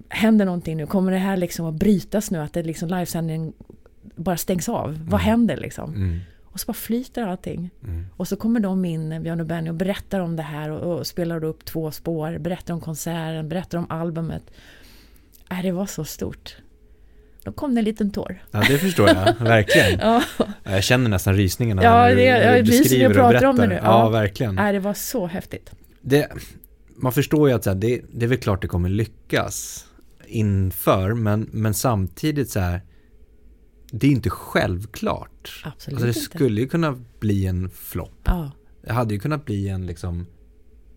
händer någonting nu? Kommer det här liksom att brytas nu? Att det liksom livesändningen bara stängs av? Vad händer liksom? Mm. Och så bara flyter allting. Mm. Och så kommer de in, Björn och Benny, och berättar om det här och, och spelar upp två spår, berättar om konserten, berättar om albumet. Äh, det var så stort. Då kom det en liten tår. Ja, det förstår jag. Verkligen. Ja, Jag känner nästan rysningarna Ja, när du, det- jag du beskriver och pratar om det berättar. nu. Ja, Ja. verkligen. äh, det var så häftigt. Det, man förstår ju att så här, det, det är väl klart det kommer lyckas inför, men, men samtidigt så här, det är inte självklart. Absolut Alltså det inte. skulle ju kunna bli en flopp. Ja, Det hade ju kunnat bli en liksom,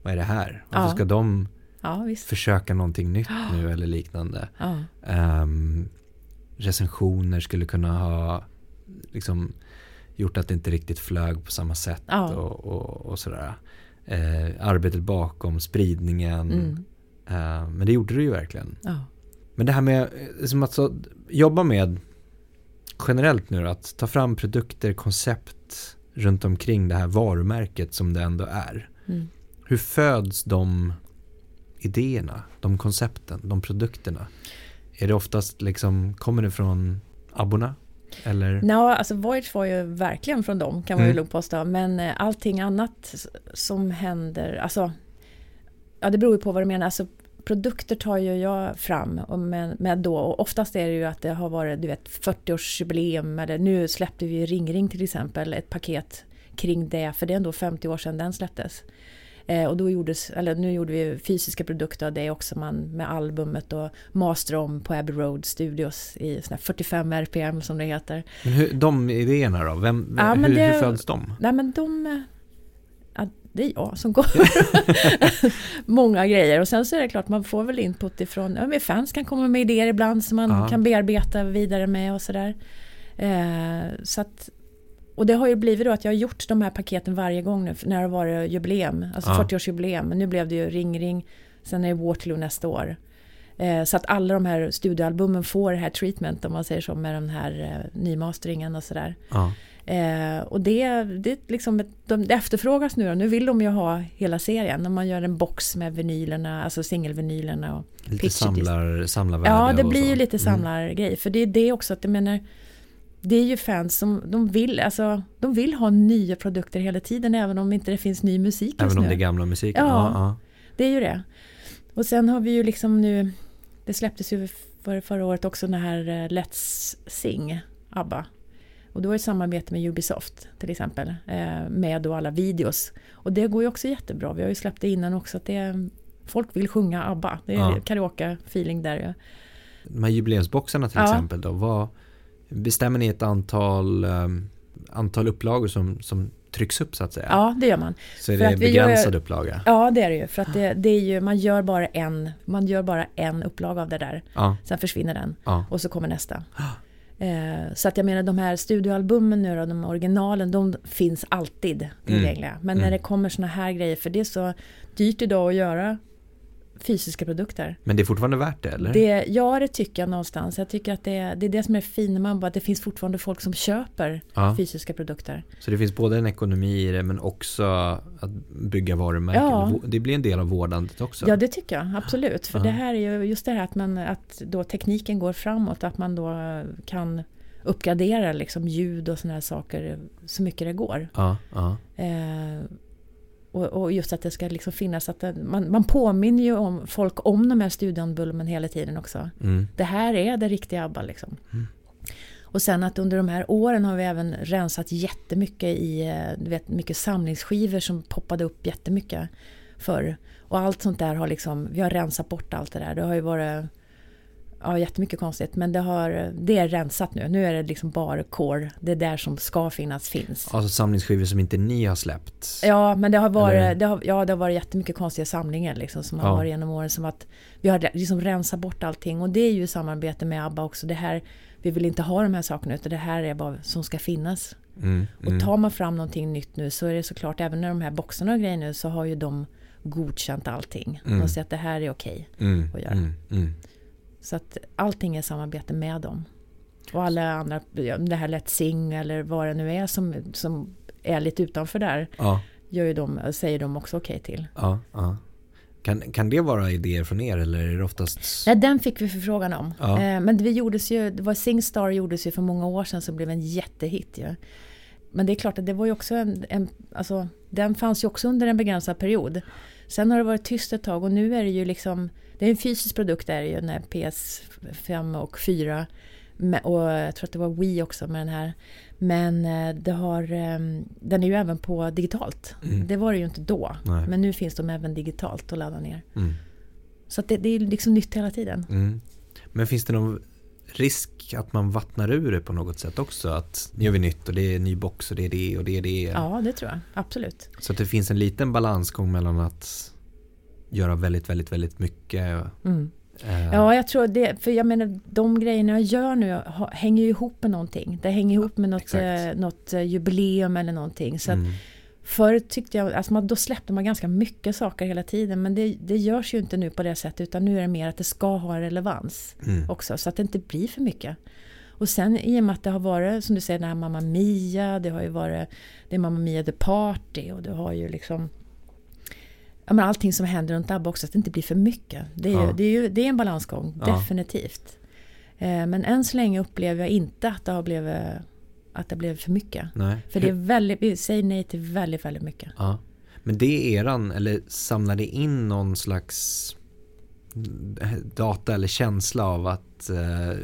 vad är det här? Varför Ja. ska de Ja, försöka någonting nytt nu eller liknande? Ja. Recensioner skulle kunna ha liksom gjort att det inte riktigt flög på samma sätt Ja. och, och, och sådär. Eh, arbetet bakom, spridningen. Mm. Eh, men det gjorde det ju verkligen. Ja. Men det här med eh, som att så, jobba med generellt nu att ta fram produkter, koncept runt omkring det här varumärket som det ändå är. Mm. Hur föds de idéerna, de koncepten, de produkterna? Är det oftast liksom, kommer det från abborna? Eller? Nå, alltså Voyage var ju verkligen från dem kan man ju Mm. lugnt påstå. Men eh, allting annat som händer, alltså Ja det beror ju på vad du menar. Alltså, produkter tar ju jag fram och med, med då och oftast är det ju att det har varit du vet 40-årsjubileum eller nu släppte vi Ring Ring till exempel ett paket kring det för det är ändå 50 år sedan den släpptes. Eh, och då gjordes, eller nu gjorde vi fysiska produkter av det också man med albumet och master om på Abbey Road Studios i såna här 45 RPM som det heter. Men hur, de idéerna då? Vem, Ja, hur, det- hur föds de? Nej men de... Ja, det är jag som går. Många grejer och sen så är det klart man får väl input ifrån, ja fans kan komma med idéer ibland som man Ja. kan bearbeta vidare med och sådär. Eh, så att, och det har ju blivit då att jag har gjort de här paketen varje gång nu när det har varit jubileum, alltså Ja. 40-årsjubileum. Men nu blev det ju Ring Ring, sen är det Waterloo nästa år. Eh, så att alla de här studioalbumen får det här treatment om man säger så med den här eh, nymasteringen och sådär. Ja. Eh, och det, det, liksom ett, de, det efterfrågas nu då. Nu vill de ju ha hela serien. När man gör en box med vinylerna, alltså singelvinylerna. Och, Lite samlar, samlarvärde ja, det blir ju lite Mm. samlargrej. För det är det också att jag menar, det är ju fans som de vill, alltså, de vill ha nya produkter hela tiden även om inte det finns ny musik just Även om nu. det är gamla musiken? Ja. Ja, ja. Det är ju det. Och sen har vi ju liksom nu, det släpptes ju för, förra året också den här eh, Let's Sing, ABBA. Och då är det samarbete med Ubisoft till exempel, eh, med då alla videos. Och det går ju också jättebra, vi har ju släppt det innan också, att det, folk vill sjunga ABBA. Det är Ja. karaoke-feeling där ju. De här jubileumsboxarna till Ja. exempel då, vad, bestämmer ni ett antal, um, antal upplagor som, som trycks upp så att säga? Ja, det gör man. så är för det att vi gör- begränsad upplaga? Ja, det är det ju. För att det, det är ju, man gör bara en, man gör bara en upplaga av det där. Ja, Sen försvinner den. ja, och så kommer nästa. Eh, så att jag menar de här studioalbumen nu då, de originalen, de finns alltid tillgängliga. Men när Mm. det kommer såna här grejer, för det är så dyrt idag att göra fysiska produkter. men det är fortfarande värt det eller? Det, ja, det tycker jag någonstans. Jag tycker att det, är- det är det som är fint med man bara, att det finns fortfarande folk som köper ja. fysiska produkter. Så det finns både en ekonomi i det men också att bygga varumärken. Ja. Det blir en del av vårdandet också. Ja, det tycker jag absolut. För Ja. det här är ju just det här att, man, att då tekniken går framåt, att man då kan uppgradera liksom ljud och såna här saker så mycket det går. Ja, ja. Eh, och, och just att det ska liksom finnas att det, man, man påminner ju om folk om de här studiealbumen hela tiden också. Mm. Det här är det riktiga ABBA liksom. Mm. Och sen att under de här åren har vi även rensat jättemycket i, eh, du vet, mycket samlingsskivor som poppade upp jättemycket förr. Och allt sånt där har liksom, vi har rensat bort allt det där. Det har ju varit ja, jättemycket konstigt. Men det, har, det är rensat nu. Nu är det liksom bara core. Det är där som ska finnas finns. Alltså samlingsskivor som inte ni har släppt. Ja, men det har Eller? varit, det har, ja, det har varit jättemycket konstiga samlingar liksom, som har Ja. varit genom åren. Som att vi har liksom rensat bort allting. Och det är ju i samarbete med ABBA också. Det här, vi vill inte ha de här sakerna utan det här är bara som ska finnas. Mm, Och mm. tar man fram någonting nytt nu så är det såklart, även när de här boxarna och grejer nu så har ju de godkänt allting. Mm. De säger att det här är okej. mm, att göra. Så att allting är samarbete med dem. Och alla andra, det här Let's Sing eller vad det nu är som, som är lite utanför där, Ja, gör ju de, säger de också okej till. ja, ja. Kan, kan det vara idéer från er eller är det oftast? Nej, den fick vi förfrågan om. Ja. Eh, Men vi gjordes ju, det var Singstar gjordes ju för många år sedan som blev en jättehit ju. Men det är klart att det var ju också en, en alltså, den fanns ju också under en begränsad period. Sen har det varit tyst ett tag och nu är det ju liksom, det är en fysisk produkt är det ju, den här PS5 och 4. Med- Och jag tror att det var Wii också med den här. Men eh, det har, eh, den är ju även på digitalt. Mm. Det var det ju inte då. Nej. Men nu finns de även digitalt att ladda ner. Mm, Så det, det är liksom nytt hela tiden. mm. Men finns det någon risk att man vattnar ur det på något sätt också? Att nu gör vi nytt och det är ny box och det är det och det är det. Ja, det tror jag. Absolut. Så att det finns en liten balansgång mellan att göra väldigt, väldigt, väldigt mycket. Mm. Eh. Ja, jag tror det. För jag menar, de grejerna jag gör nu hänger ju ihop med någonting. Det hänger ihop med något, eh, något eh, jubileum eller någonting. Så mm. Förr tyckte jag, alltså man, då släppte man ganska mycket saker hela tiden men det, det görs ju inte nu på det sättet utan nu är det mer att det ska ha relevans mm. också så att det inte blir för mycket. Och sen i och med att det har varit som du säger den här Mamma Mia, det har ju varit det är Mamma Mia The Party och det har ju liksom men allting som händer runt ABBA också, att det inte blir för mycket. Det är, ja. ju, det är, ju, det är en balansgång, ja. definitivt. Eh, men än så länge upplever jag inte att det har blivit att det blev för mycket. Nej. För det är väldigt, vi säger nej till väldigt, väldigt mycket. Ja. Men det är eran, eller samlar det in någon slags data eller känsla av att eh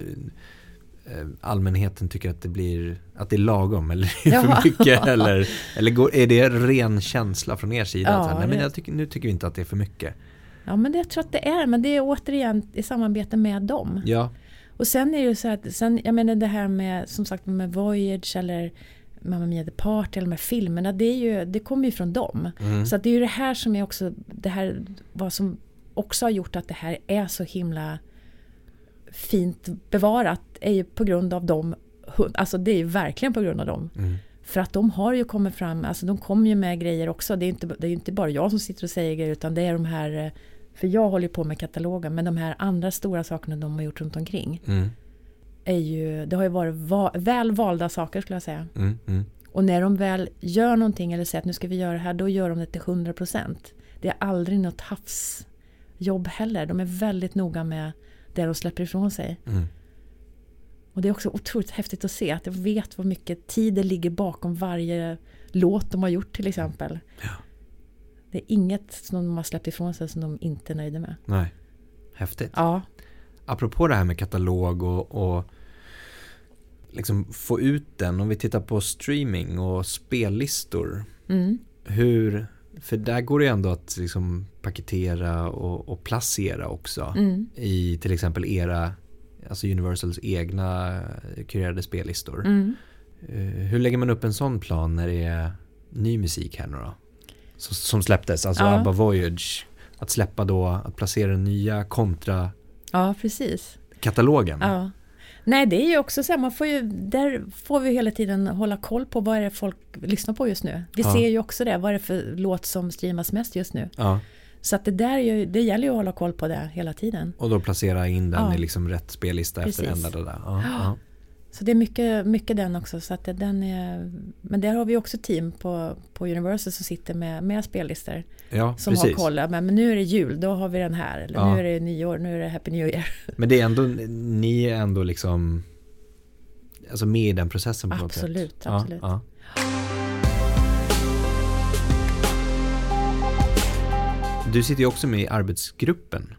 allmänheten tycker att det blir att det är lagom eller för mycket eller, eller går, är det ren känsla från er sida? Ja, att, nej, men jag tycker, nu tycker vi inte att det är för mycket. Ja men det, jag tror att det är, men det är återigen i samarbete med dem. Ja. Och sen är det ju så att, sen, jag menar det här med som sagt med Voyage eller Mamma Mia The Party eller de här filmerna, det, är ju, det kommer ju från dem. Mm. Så att det är ju det här som är också, det här vad som också har gjort att det här är så himla fint bevarat är ju på grund av dem. Alltså det är ju verkligen på grund av dem. Mm. För att de har ju kommit fram, alltså de kommer ju med grejer också. Det är inte, det är inte bara jag som sitter och säger grejer utan det är de här eh, för jag håller på med katalogen men de här andra stora sakerna de har gjort runt omkring. Mm. Är ju, det har ju varit va, väl valda saker skulle jag säga. Mm, mm. Och när de väl gör någonting eller säger att nu ska vi göra det här då gör de det till 100%. Det är aldrig något havsjobb heller. De är väldigt noga med det de släpper ifrån sig. Mm. Och det är också otroligt häftigt att se att jag vet vad mycket tid det ligger bakom varje låt de har gjort till exempel. Ja. Det är inget som de har släppt ifrån sig som de inte är nöjda med. Nej, häftigt. Ja. Apropå det här med katalog och, och liksom få ut den. Om vi tittar på streaming och spellistor. Mm. Hur, för där går det ändå att liksom paketera och, och placera också. Mm. I till exempel era, alltså Universals egna kurerade spellistor. Mm. Eh, hur lägger man upp en sån plan när det är ny musik här nu då? som släpptes, alltså ja. ABBA Voyage. Att släppa då, att placera den nya kontra Ja, precis. Katalogen. Ja. Nej, det är ju också så här, man får ju, där får vi hela tiden hålla koll på vad är det folk lyssnar på just nu. Vi ja. ser ju också det, vad är det för låt som streamas mest just nu. Ja. Så att det där ju, det gäller ju att hålla koll på det hela tiden. Och då placera in den ja. i liksom rätt spellista Precis. efter ända det där. Ja, så det är mycket, mycket den också. Så att den är, men där har vi också team på, på Universal som sitter med, med spellistor. Ja, som precis. har koll. Men, men nu är det jul, då har vi den här. Eller ja. nu är det nyår, nu är det Happy New Year. Men det är ändå, ni är ändå liksom alltså med i den processen på absolut, något sätt. Absolut, ja, Du sitter ju också med i arbetsgruppen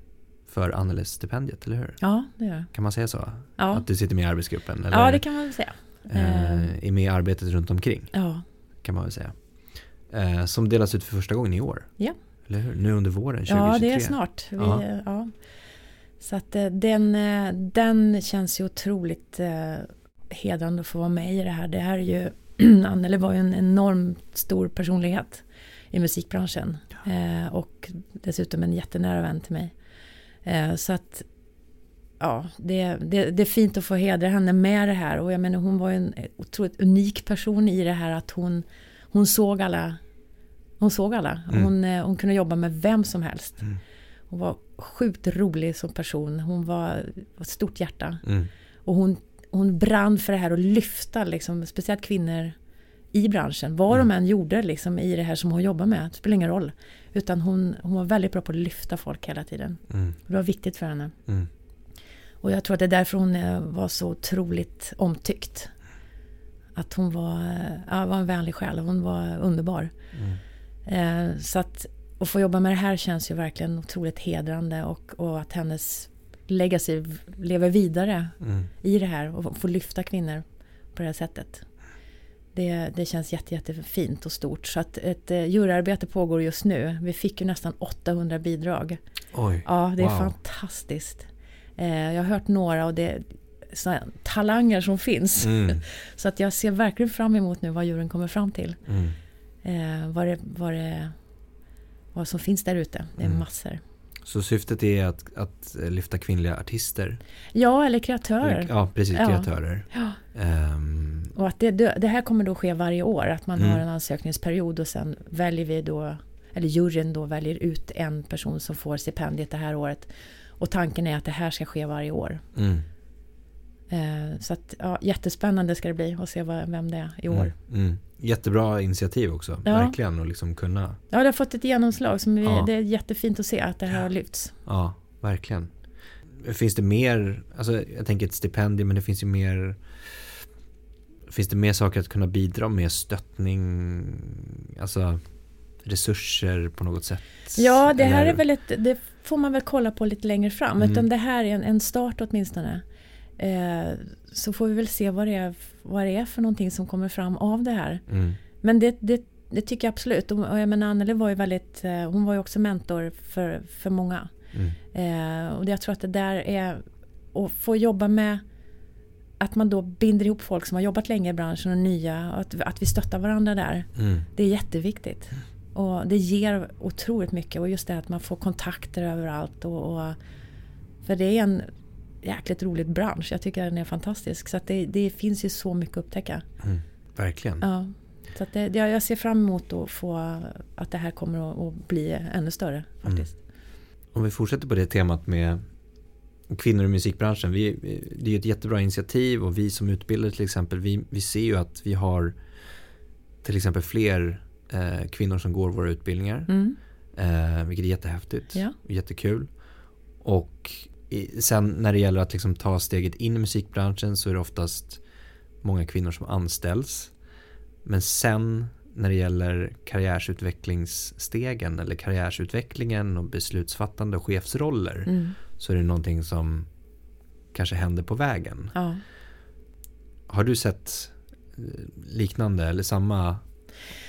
för Anneli-stipendiet, eller hur? Ja, det gör jag. Kan man säga så? Ja. Att du sitter med i arbetsgruppen? Eller, ja, det kan man väl säga. Eh, är med i arbetet runt omkring? Ja. Kan man väl säga. Eh, som delas ut för första gången i år? Ja. Eller hur? Nu under våren 2023? Ja, det är snart. Vi, ja. ja. Så att eh, den, eh, den känns ju otroligt eh, hedrande att få vara med i det här. Det här är ju, Anneli var ju en enormt stor personlighet i musikbranschen. Eh, och dessutom en jättenära vän till mig. Eh, så att ja, det, det, det, är fint att få hedra henne med det här. Och jag menar hon var en otroligt unik person i det här att hon, hon såg alla. Hon såg alla. Mm. Hon, eh, hon kunde jobba med vem som helst. Mm. Hon var sjukt rolig som person. Hon var ett stort hjärta. Mm. Och hon, hon brann för det här att lyfta liksom, speciellt kvinnor i branschen. Vad mm. de än gjorde liksom, i det här som hon jobbar med. Det spelar ingen roll. Utan hon, hon var väldigt bra på att lyfta folk hela tiden. Mm. Det var viktigt för henne. Mm. Och jag tror att det är därför hon eh, var så otroligt omtyckt. Att hon var, eh, ja, var en vänlig själ. Hon var underbar. Mm. Eh, så att att få jobba med det här känns ju verkligen otroligt hedrande. Och, och att hennes legacy lever vidare mm. i det här. Och få lyfta kvinnor på det här sättet. Det, det känns jätte, jättefint och stort. Så att ett eh, juryarbete pågår just nu. Vi fick ju nästan 800 bidrag. Oj, ja, det är wow. fantastiskt. Eh, jag har hört några och det såna talanger som finns. Mm. Så att jag ser verkligen fram emot nu vad juryn kommer fram till. Mm. Eh, vad, det, vad, det, vad som finns där ute. Det är Mm. massor. Så syftet är att, att lyfta kvinnliga artister? Ja, eller kreatörer. Ja, precis. Kreatörer. Ja. Ehm, Och att det, det här kommer då ske varje år, att man Mm. har en ansökningsperiod och sen väljer vi då, eller juryn då väljer ut en person som får stipendiet det här året. Och tanken är att det här ska ske varje år. mm, Eh, så att, ja, jättespännande ska det bli att se vad, vem det är i år. Mm, mm. Jättebra initiativ också. Ja. Verkligen. Och liksom kunna. Ja, det har fått ett genomslag som vi, Ja. det är jättefint att se att det här har lyfts. Ja, verkligen. Finns det mer, alltså jag tänker ett stipendium men det finns ju mer Finns det mer saker att kunna bidra med? Stöttning, alltså resurser på något sätt? Ja, det här Eller- är väl ett, det får man väl kolla på lite längre fram. Mm. Utan det här är en, en start åtminstone. Eh, så får vi väl se vad det, är, vad det är för någonting som kommer fram av det här. Mm, Men det, det, det tycker jag absolut. Och, jag menar, Anneli var ju väldigt, eh, hon var ju också mentor för, för många. mm, Eh, och jag tror att det där är att få jobba med att man då binder ihop folk som har jobbat länge i branschen och nya. Och att, att vi stöttar varandra där. mm, Det är jätteviktigt. Och det ger otroligt mycket. Och just det att man får kontakter överallt. Och, och, för det är en jäkligt rolig bransch. Jag tycker den är fantastisk. Så att det, det finns ju så mycket att upptäcka. mm. Verkligen. Ja. Så att det, jag ser fram emot att få att det här kommer att, att bli ännu större faktiskt. Om vi fortsätter på det temat med kvinnor i musikbranschen. Vi, det är ett jättebra initiativ och vi som utbildare till exempel, vi, vi ser ju att vi har till exempel fler eh, kvinnor som går våra utbildningar. Mm. Eh, vilket är jättehäftigt. Ja. Jättekul. Och i, sen när det gäller att liksom ta steget in i musikbranschen så är det oftast många kvinnor som anställs. Men sen när det gäller karriärsutvecklingsstegen eller karriärsutvecklingen och beslutsfattande och chefsroller Mm. så är det någonting som kanske händer på vägen. Ja. Har du sett eh, liknande eller samma?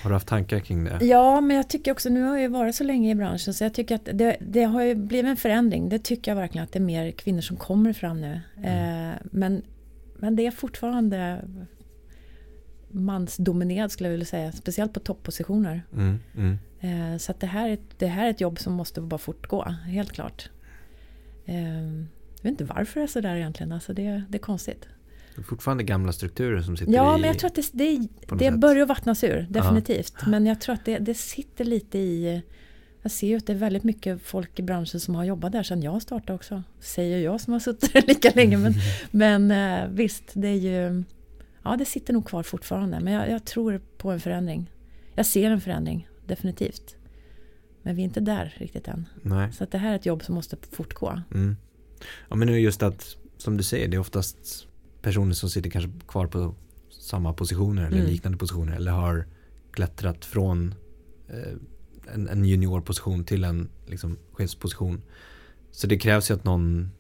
Har du haft tankar kring det? ja, men jag tycker också, nu har jag ju varit så länge i branschen så jag tycker att det, det har ju blivit en förändring. Det tycker jag verkligen att det är mer kvinnor som kommer fram nu. Eh, men, men det är fortfarande mansdominerad skulle jag vilja säga. Speciellt på toppositioner. Mm, mm, Eh, så det, här är, det här är ett jobb som måste bara fortgå, helt klart. Eh, jag vet inte varför det är så där egentligen. Alltså det, det är konstigt. Det är fortfarande gamla strukturer som sitter Ja, i. men jag tror att det, det, det börjar vattnas ur, definitivt. Men jag tror att det, det sitter lite i... Jag ser ju att det är väldigt mycket folk i branschen som har jobbat där sedan jag startade också. Säger jag som har suttit där lika länge. Men, men eh, visst, det är ju... Ja, det sitter nog kvar fortfarande. Men jag, jag tror på en förändring. Jag ser en förändring, definitivt. Men vi är inte där riktigt än. Nej. Så att det här är ett jobb som måste fortgå. Mm. Ja men nu är just att, som du säger, det är oftast personer som sitter kanske kvar på samma positioner eller Mm. liknande positioner eller har klättrat från eh, en, en juniorposition till en liksom, chefsposition. Så det krävs ju att någon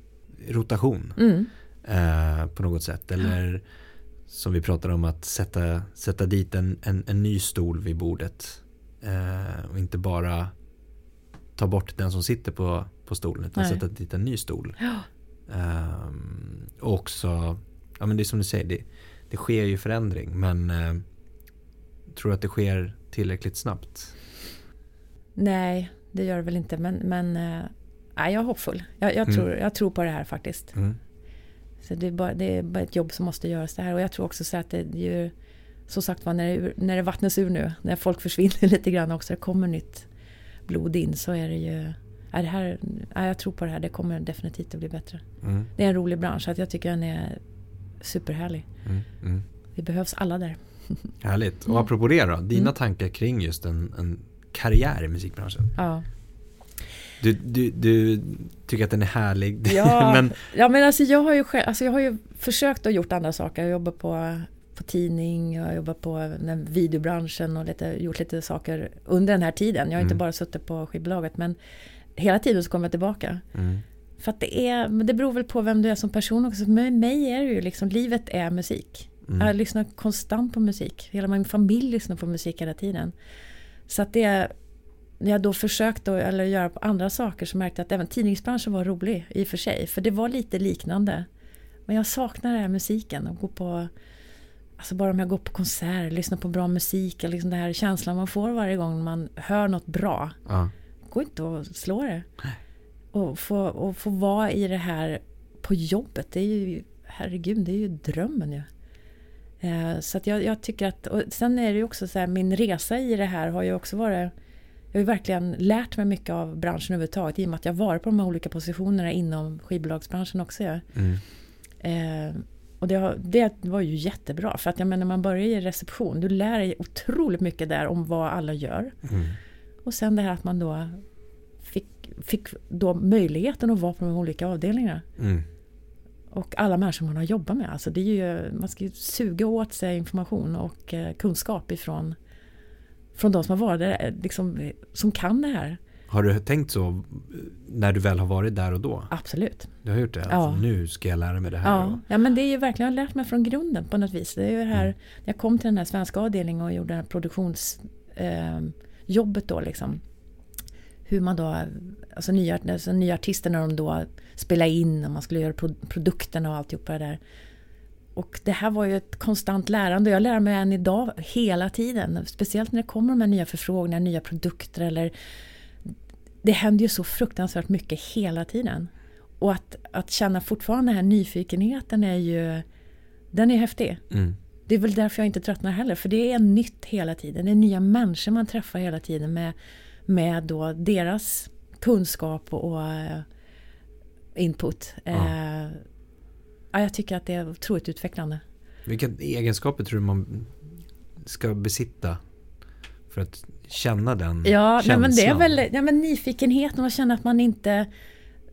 rotation Mm. eh, på något sätt. Eller som vi pratade om att sätta, sätta dit en, en, en ny stol vid bordet. Eh, och inte bara ta bort den som sitter på, på stolen utan Nej. sätta dit en ny stol. Ja. Ehm, och också, ja men det är som du säger, det, det sker ju förändring men eh, tror du att det sker tillräckligt snabbt? Nej, det gör det väl inte. Men, men eh, nej, jag är hoppfull. Jag, jag, Mm. tror, jag tror på det här faktiskt. Mm. Så det är, bara, det är bara ett jobb som måste göras det här. Och jag tror också så att det är ju, så sagt var, när det, när det vattnas ur nu, när folk försvinner lite grann också, det kommer nytt blod in, så är det ju... Är det här, ja, jag tror på det här, det kommer definitivt att bli bättre. Mm. Det är en rolig bransch, så att jag tycker den är superhärlig. Mm. Mm. Vi behövs alla där. Härligt. Och apropå det då, dina Mm. tankar kring just en, en karriär i musikbranschen? Ja. Du, du, du tycker att den är härlig. Ja, men, ja men alltså jag har ju själv, alltså jag har ju försökt att gjort andra saker. Jag jobbar på, på tidning, jag jobbar på den videobranschen och lite, gjort lite saker under den här tiden. Jag har inte Mm. bara suttit på skivbolaget men hela tiden så kommer jag tillbaka. mm, För att det är, men det beror väl på vem du är som person också. Med mig är det ju liksom, livet är musik. mm, Jag lyssnar konstant på musik. Hela min familj lyssnar på musik hela tiden. Så att det när jag då försökte eller göra på andra saker så märkte jag att även tidningsbranschen var rolig i och för sig. För det var lite liknande. Men jag saknar den här musiken och gå på Alltså bara om jag går på konsert, lyssnar på bra musik, liksom den här känslan man får varje gång man hör något bra. Ja. Går inte att slå det. Och få, och få vara i det här på jobbet, det är ju, herregud, det är ju drömmen ju. Eh, så att jag, jag, tycker att, och sen är det ju också så här, min resa i det här har ju också varit jag har ju verkligen lärt mig mycket av branschen överhuvudtaget i och med att jag varit på de här olika positionerna inom skivbolagsbranschen också. Ja. Mm. Eh, och det, det, var ju jättebra för att jag menar man börjar i reception, du lär dig otroligt mycket där om vad alla gör. Mm. Och sen det här att man då fick, då möjligheten att vara på de olika avdelningarna. Mm. Och alla människor man har jobbat med. Alltså det är ju, man ska ju suga åt sig information och eh, kunskap ifrån från de som har varit där, liksom, som kan det här. Har du tänkt så när du väl har varit där och då? Absolut. Du har gjort det? Ja. Alltså, nu ska jag lära mig det här. Ja, och- ja men det är ju verkligen, jag har lärt mig från grunden på något vis. Det är ju det här, Mm. när jag kom till den här svenska avdelningen och gjorde det här produktionsjobbet eh, då liksom. Hur man då, alltså nya, alltså nya artister när de då spelar in och man skulle göra pro, produkten och alltihopa det där. Och det här var ju ett konstant lärande. Jag lär mig än idag hela tiden. Speciellt när det kommer de här nya förfrågningar, nya produkter eller det händer ju så fruktansvärt mycket hela tiden. Och att, att känna fortfarande den här nyfikenheten är ju Den är häftig. Mm. Det är väl därför jag inte tröttnar heller. För det är nytt hela tiden. Det är nya människor man träffar hela tiden med, med då deras kunskap och, eh, input. Ja. Eh, ja, jag tycker att det är otroligt utvecklande. Vilka egenskaper tror du man ska besitta för att känna den Ja, nej, men det är känslan? väl ja, men nyfikenheten och känna att man inte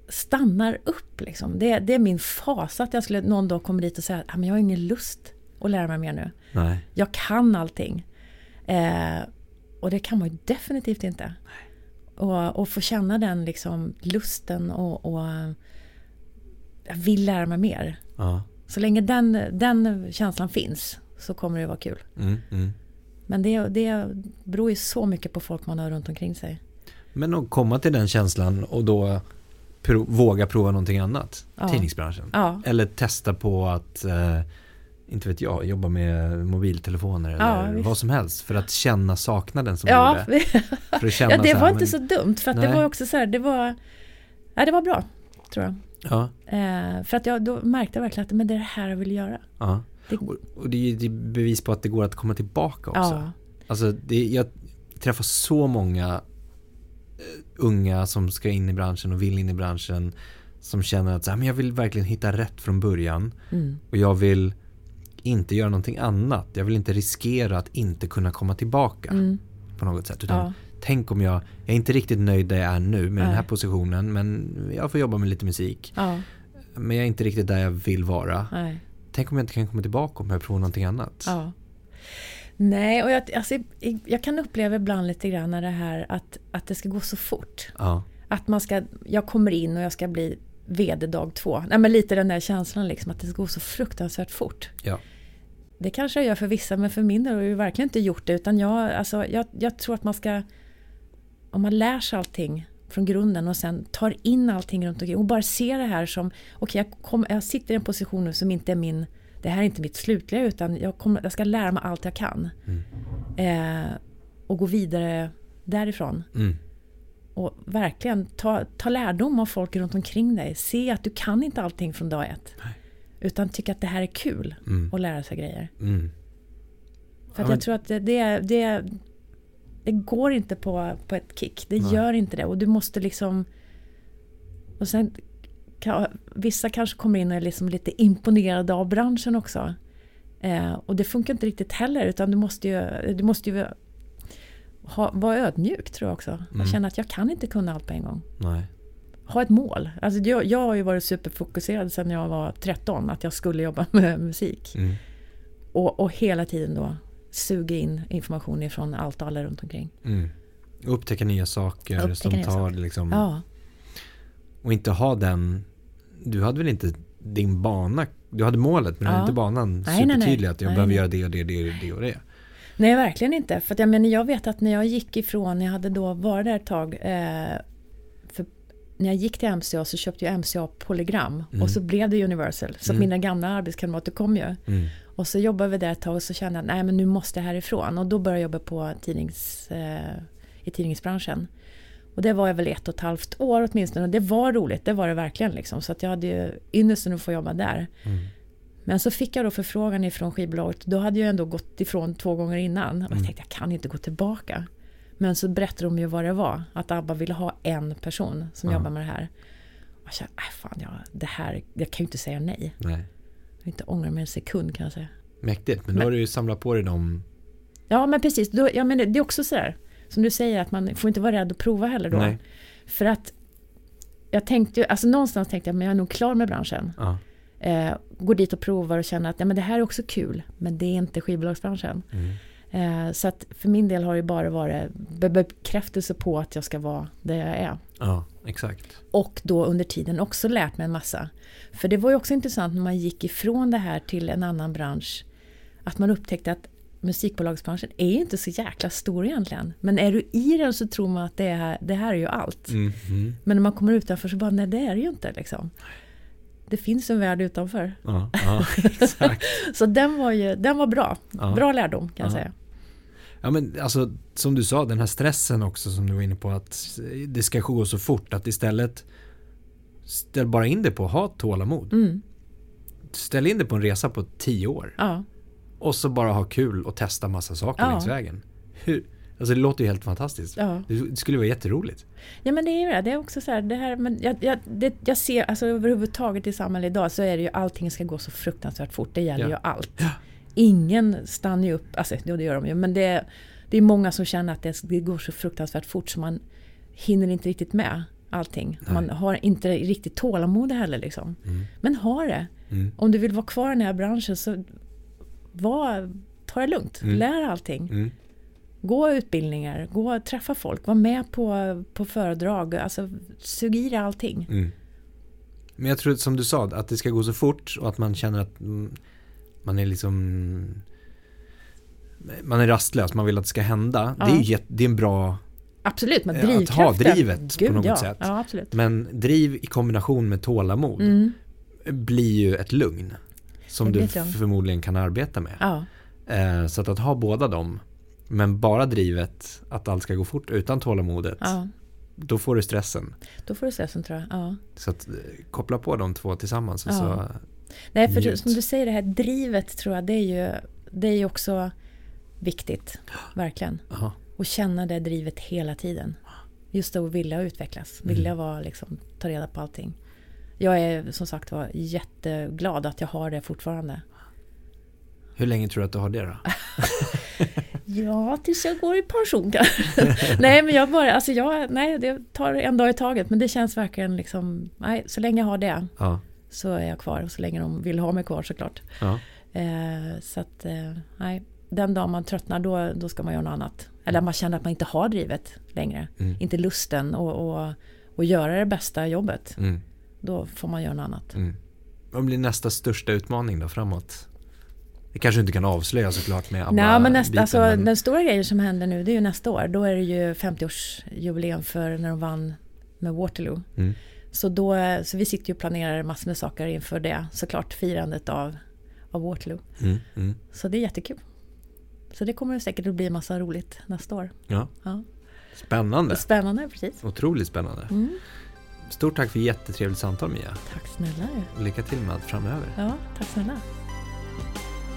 stannar upp. Liksom. Det, det är min fasa att jag skulle någon dag komma dit och säga att jag har ingen lust att lära mig mer nu. Nej. Jag kan allting. Eh, och det kan man ju definitivt inte. Och, och få känna den liksom lusten och, och jag vill lära mig mer. Ja. Så länge den, den känslan finns så kommer det vara kul. Mm, mm. Men det, det beror ju så mycket på folk man har runt omkring sig. Men att komma till den känslan och då pro- våga prova någonting annat. Ja. Tidningsbranschen. Ja, Eller testa på att, eh, inte vet jag, jobba med mobiltelefoner Ja, eller visst. vad som helst. För att känna saknaden som ja, gjorde. För att känna ja det så här, var men- inte så dumt. För att Nej. det var också så här, det var, ja, det var bra. Tror jag. Ja, Eh, för att jag då märkte jag verkligen att men det är det här jag vill göra. ja. Det, Och, och det är ju det är bevis på att det går att komma tillbaka också. ja, Alltså det, jag träffar så många eh, unga som ska in i branschen och vill in i branschen som känner att så här, men jag vill verkligen hitta rätt från början mm, och jag vill inte göra någonting annat. Jag vill inte riskera att inte kunna komma tillbaka mm, på något sätt. Utan ja, tänk om jag, jag är inte riktigt nöjd där jag är nu med den här Nej. positionen men jag får jobba med lite musik. ja, Men jag är inte riktigt där jag vill vara. nej, Tänk om jag inte kan komma tillbaka om jag provar någonting annat. ja. Nej, och jag, alltså, jag kan uppleva ibland lite grann det här att, att det ska gå så fort. Ja. Att man ska, jag kommer in och jag ska bli VD dag två. Nej, men lite den där känslan liksom att det ska gå så fruktansvärt fort. Ja. Det kanske jag gör för vissa, men för min del har jag verkligen inte gjort det. Utan jag, alltså, jag, jag tror att man ska... Om man lär sig allting från grunden och sen tar in allting runt omkring och bara ser det här som... Okej, jag, kom, jag sitter i en position nu som inte är min... Det här är inte mitt slutliga utan jag, kommer, jag ska lära mig allt jag kan. Mm. Eh, och gå vidare därifrån. Mm. Och verkligen ta, ta lärdom av folk runt omkring dig. Se att du kan inte allting från dag ett. Nej. Utan tycka att det här är kul Mm. att lära sig grejer. Mm. För att jag tror att det, det, det, det går inte på, på ett kick. Det Nej. gör inte det. Och du måste liksom... Och sen, kan, vissa kanske kommer in och är liksom lite imponerade av branschen också. Eh, och det funkar inte riktigt heller. Utan du måste ju, du måste ju ha, vara ödmjuk tror jag också. Mm. Och känna att jag kan inte kunna allt på en gång. Nej. Ha ett mål. Alltså jag, jag har ju varit superfokuserad sedan jag var 13. Att jag skulle jobba med musik. Mm. Och, och hela tiden då suga in information ifrån allt och alla runt omkring. Mm. Upptäcka nya saker Upptäcka som nya tar saker. liksom Ja, och inte ha den du hade väl inte din bana du hade målet men du Ja. hade inte banan Nej, nej, nej. supertydlig att jag Nej, behöver nej. göra det och det och det och det och det. nej verkligen inte. För att jag, menar, jag vet att när jag gick ifrån, jag hade då varit där ett tag. Eh, när jag gick till MCA så köpte jag MCA Polygram Mm. och så blev det Universal. Så Mm. mina gamla arbetskamrater kom ju. Mm. Och så jobbade vi där ett tag och så kände jag nej men nu måste jag härifrån. Och då började jag jobba på tidnings, eh, i tidningsbranschen. Och det var jag väl ett och ett halvt år åtminstone. Och det var roligt, det var det verkligen. Liksom. Så att jag hade ju ynnesten att få jobba där. Mm. Men så fick jag då förfrågan ifrån skivbolaget. Då hade jag ändå gått ifrån två gånger innan. Och jag tänkte jag kan inte gå tillbaka. Men så berättade de ju vad det var. Att ABBA ville ha en person som Ja. jobbar med det här. Och jag kände, äh, fan, jag, det här, jag kan ju inte säga nej. Nej. Jag inte ångra mig en sekund kan jag säga. Mäktigt, men då Men- har du ju samlat på dig dem. Ja men precis, då, ja, men det är också sådär. Som du säger att man får inte vara rädd att prova heller då. Nej. För att jag tänkte ju, alltså någonstans tänkte jag men jag är nog klar med branschen. Ja. Eh, går dit och provar och känner att ja, men det här är också kul. Men det är inte skivbolagsbranschen. Mm. Eh, så att för min del har det bara varit be- bekräftelse på att jag ska vara där jag är. ja, exakt. Och då under tiden också lärt mig en massa. För det var ju också intressant när man gick ifrån det här till en annan bransch. Att man upptäckte att musikbolagsbranschen är ju inte så jäkla stor egentligen. Men är du i den så tror man att det här, det här är ju allt. Mm. Mm. Men när man kommer utanför så bara, nej det är det ju inte liksom. Det finns en värld utanför. Ja, ja, exakt. Så den var ju, den var bra. Ja. Bra lärdom kan jag Ja. säga. Ja men alltså som du sa, den här stressen också som du var inne på att det ska gå så fort att istället ställ bara in det på ha tålamod. Mm, Ställ in det på en resa på tio år ja. och så bara ha kul och testa massa saker Ja. längs vägen. Hur? Alltså det låter ju helt fantastiskt. Ja. Det skulle vara jätteroligt. ja men det är det. Det är också så här, det här men jag, jag, det, jag ser, alltså överhuvudtaget i samhället idag så är det ju allting ska gå så fruktansvärt fort. Det gäller Ja. ju allt. Ingen stannar ju upp, alltså jo, det gör de ju, men det, det är många som känner att det, det går så fruktansvärt fort så man hinner inte riktigt med allting. Nej. Man har inte riktigt tålamod heller liksom. Mm. Men ha det. Mm. Om du vill vara kvar i den här branschen så var, ta det lugnt. Mm. Lär allting. Mm. Gå utbildningar, gå och träffa folk, var med på, på föredrag. Alltså, sug i dig allting. Mm. Men jag tror som du sa, att det ska gå så fort och att man känner att mm, man är liksom man är rastlös, man vill att det ska hända. Ja. Det, är ju jätte, det är en bra, Absolut, med Att ha drivkraften. drivet på något ja. sätt. Ja, men driv i kombination med tålamod Mm. blir ju ett lugn. Som du lugn. förmodligen kan arbeta med. Eh, så att, att ha båda dem, men bara drivet att allt ska gå fort utan tålamodet, då får du stressen. då får du se som tror jag. Ja. Så att eh, koppla på de två tillsammans. Och så, Nej, för Njut. som du säger, det här drivet tror jag, det är ju, det är ju också viktigt. Verkligen. aha. Och känna det drivet hela tiden. Just att vilja utvecklas, Mm. vilja vara, liksom, ta reda på allting. Jag är som sagt var jätteglad att jag har det fortfarande. Hur länge tror du att du har det då? Ja, tills jag går i pension kanske. nej, men jag bara, alltså jag, nej, det tar en dag i taget. Men det känns verkligen liksom, nej, så länge jag har det Ja. Så är jag kvar. Så länge de vill ha mig kvar såklart. ja. Eh, så att, eh, nej, den dag man tröttnar då, då ska man göra något annat. Eller man känner att man inte har drivet längre. Mm. Inte lusten och, och, och göra det bästa jobbet. Mm. Då får man göra något annat. Mm. Vad blir nästa största utmaning då framåt? Det kanske inte kan avslöja såklart med Nej, men nästa, biten, alltså, men- den stora grejen som händer nu det är ju nästa år. Då är det ju 50-årsjubileum för när de vann med Waterloo. Mm. Så, då, så vi sitter ju och planerar massor med saker inför det. Såklart firandet av, av Waterloo. Mm. Mm. Så det är jättekul. Så det kommer säkert att bli massa roligt nästa år. Ja. Ja. Spännande. Spännande, precis. Otroligt spännande. Mm. Stort tack för jättetrevligt samtal Mia. Tack snälla. Lycka till med allt framöver. Ja, tack snälla.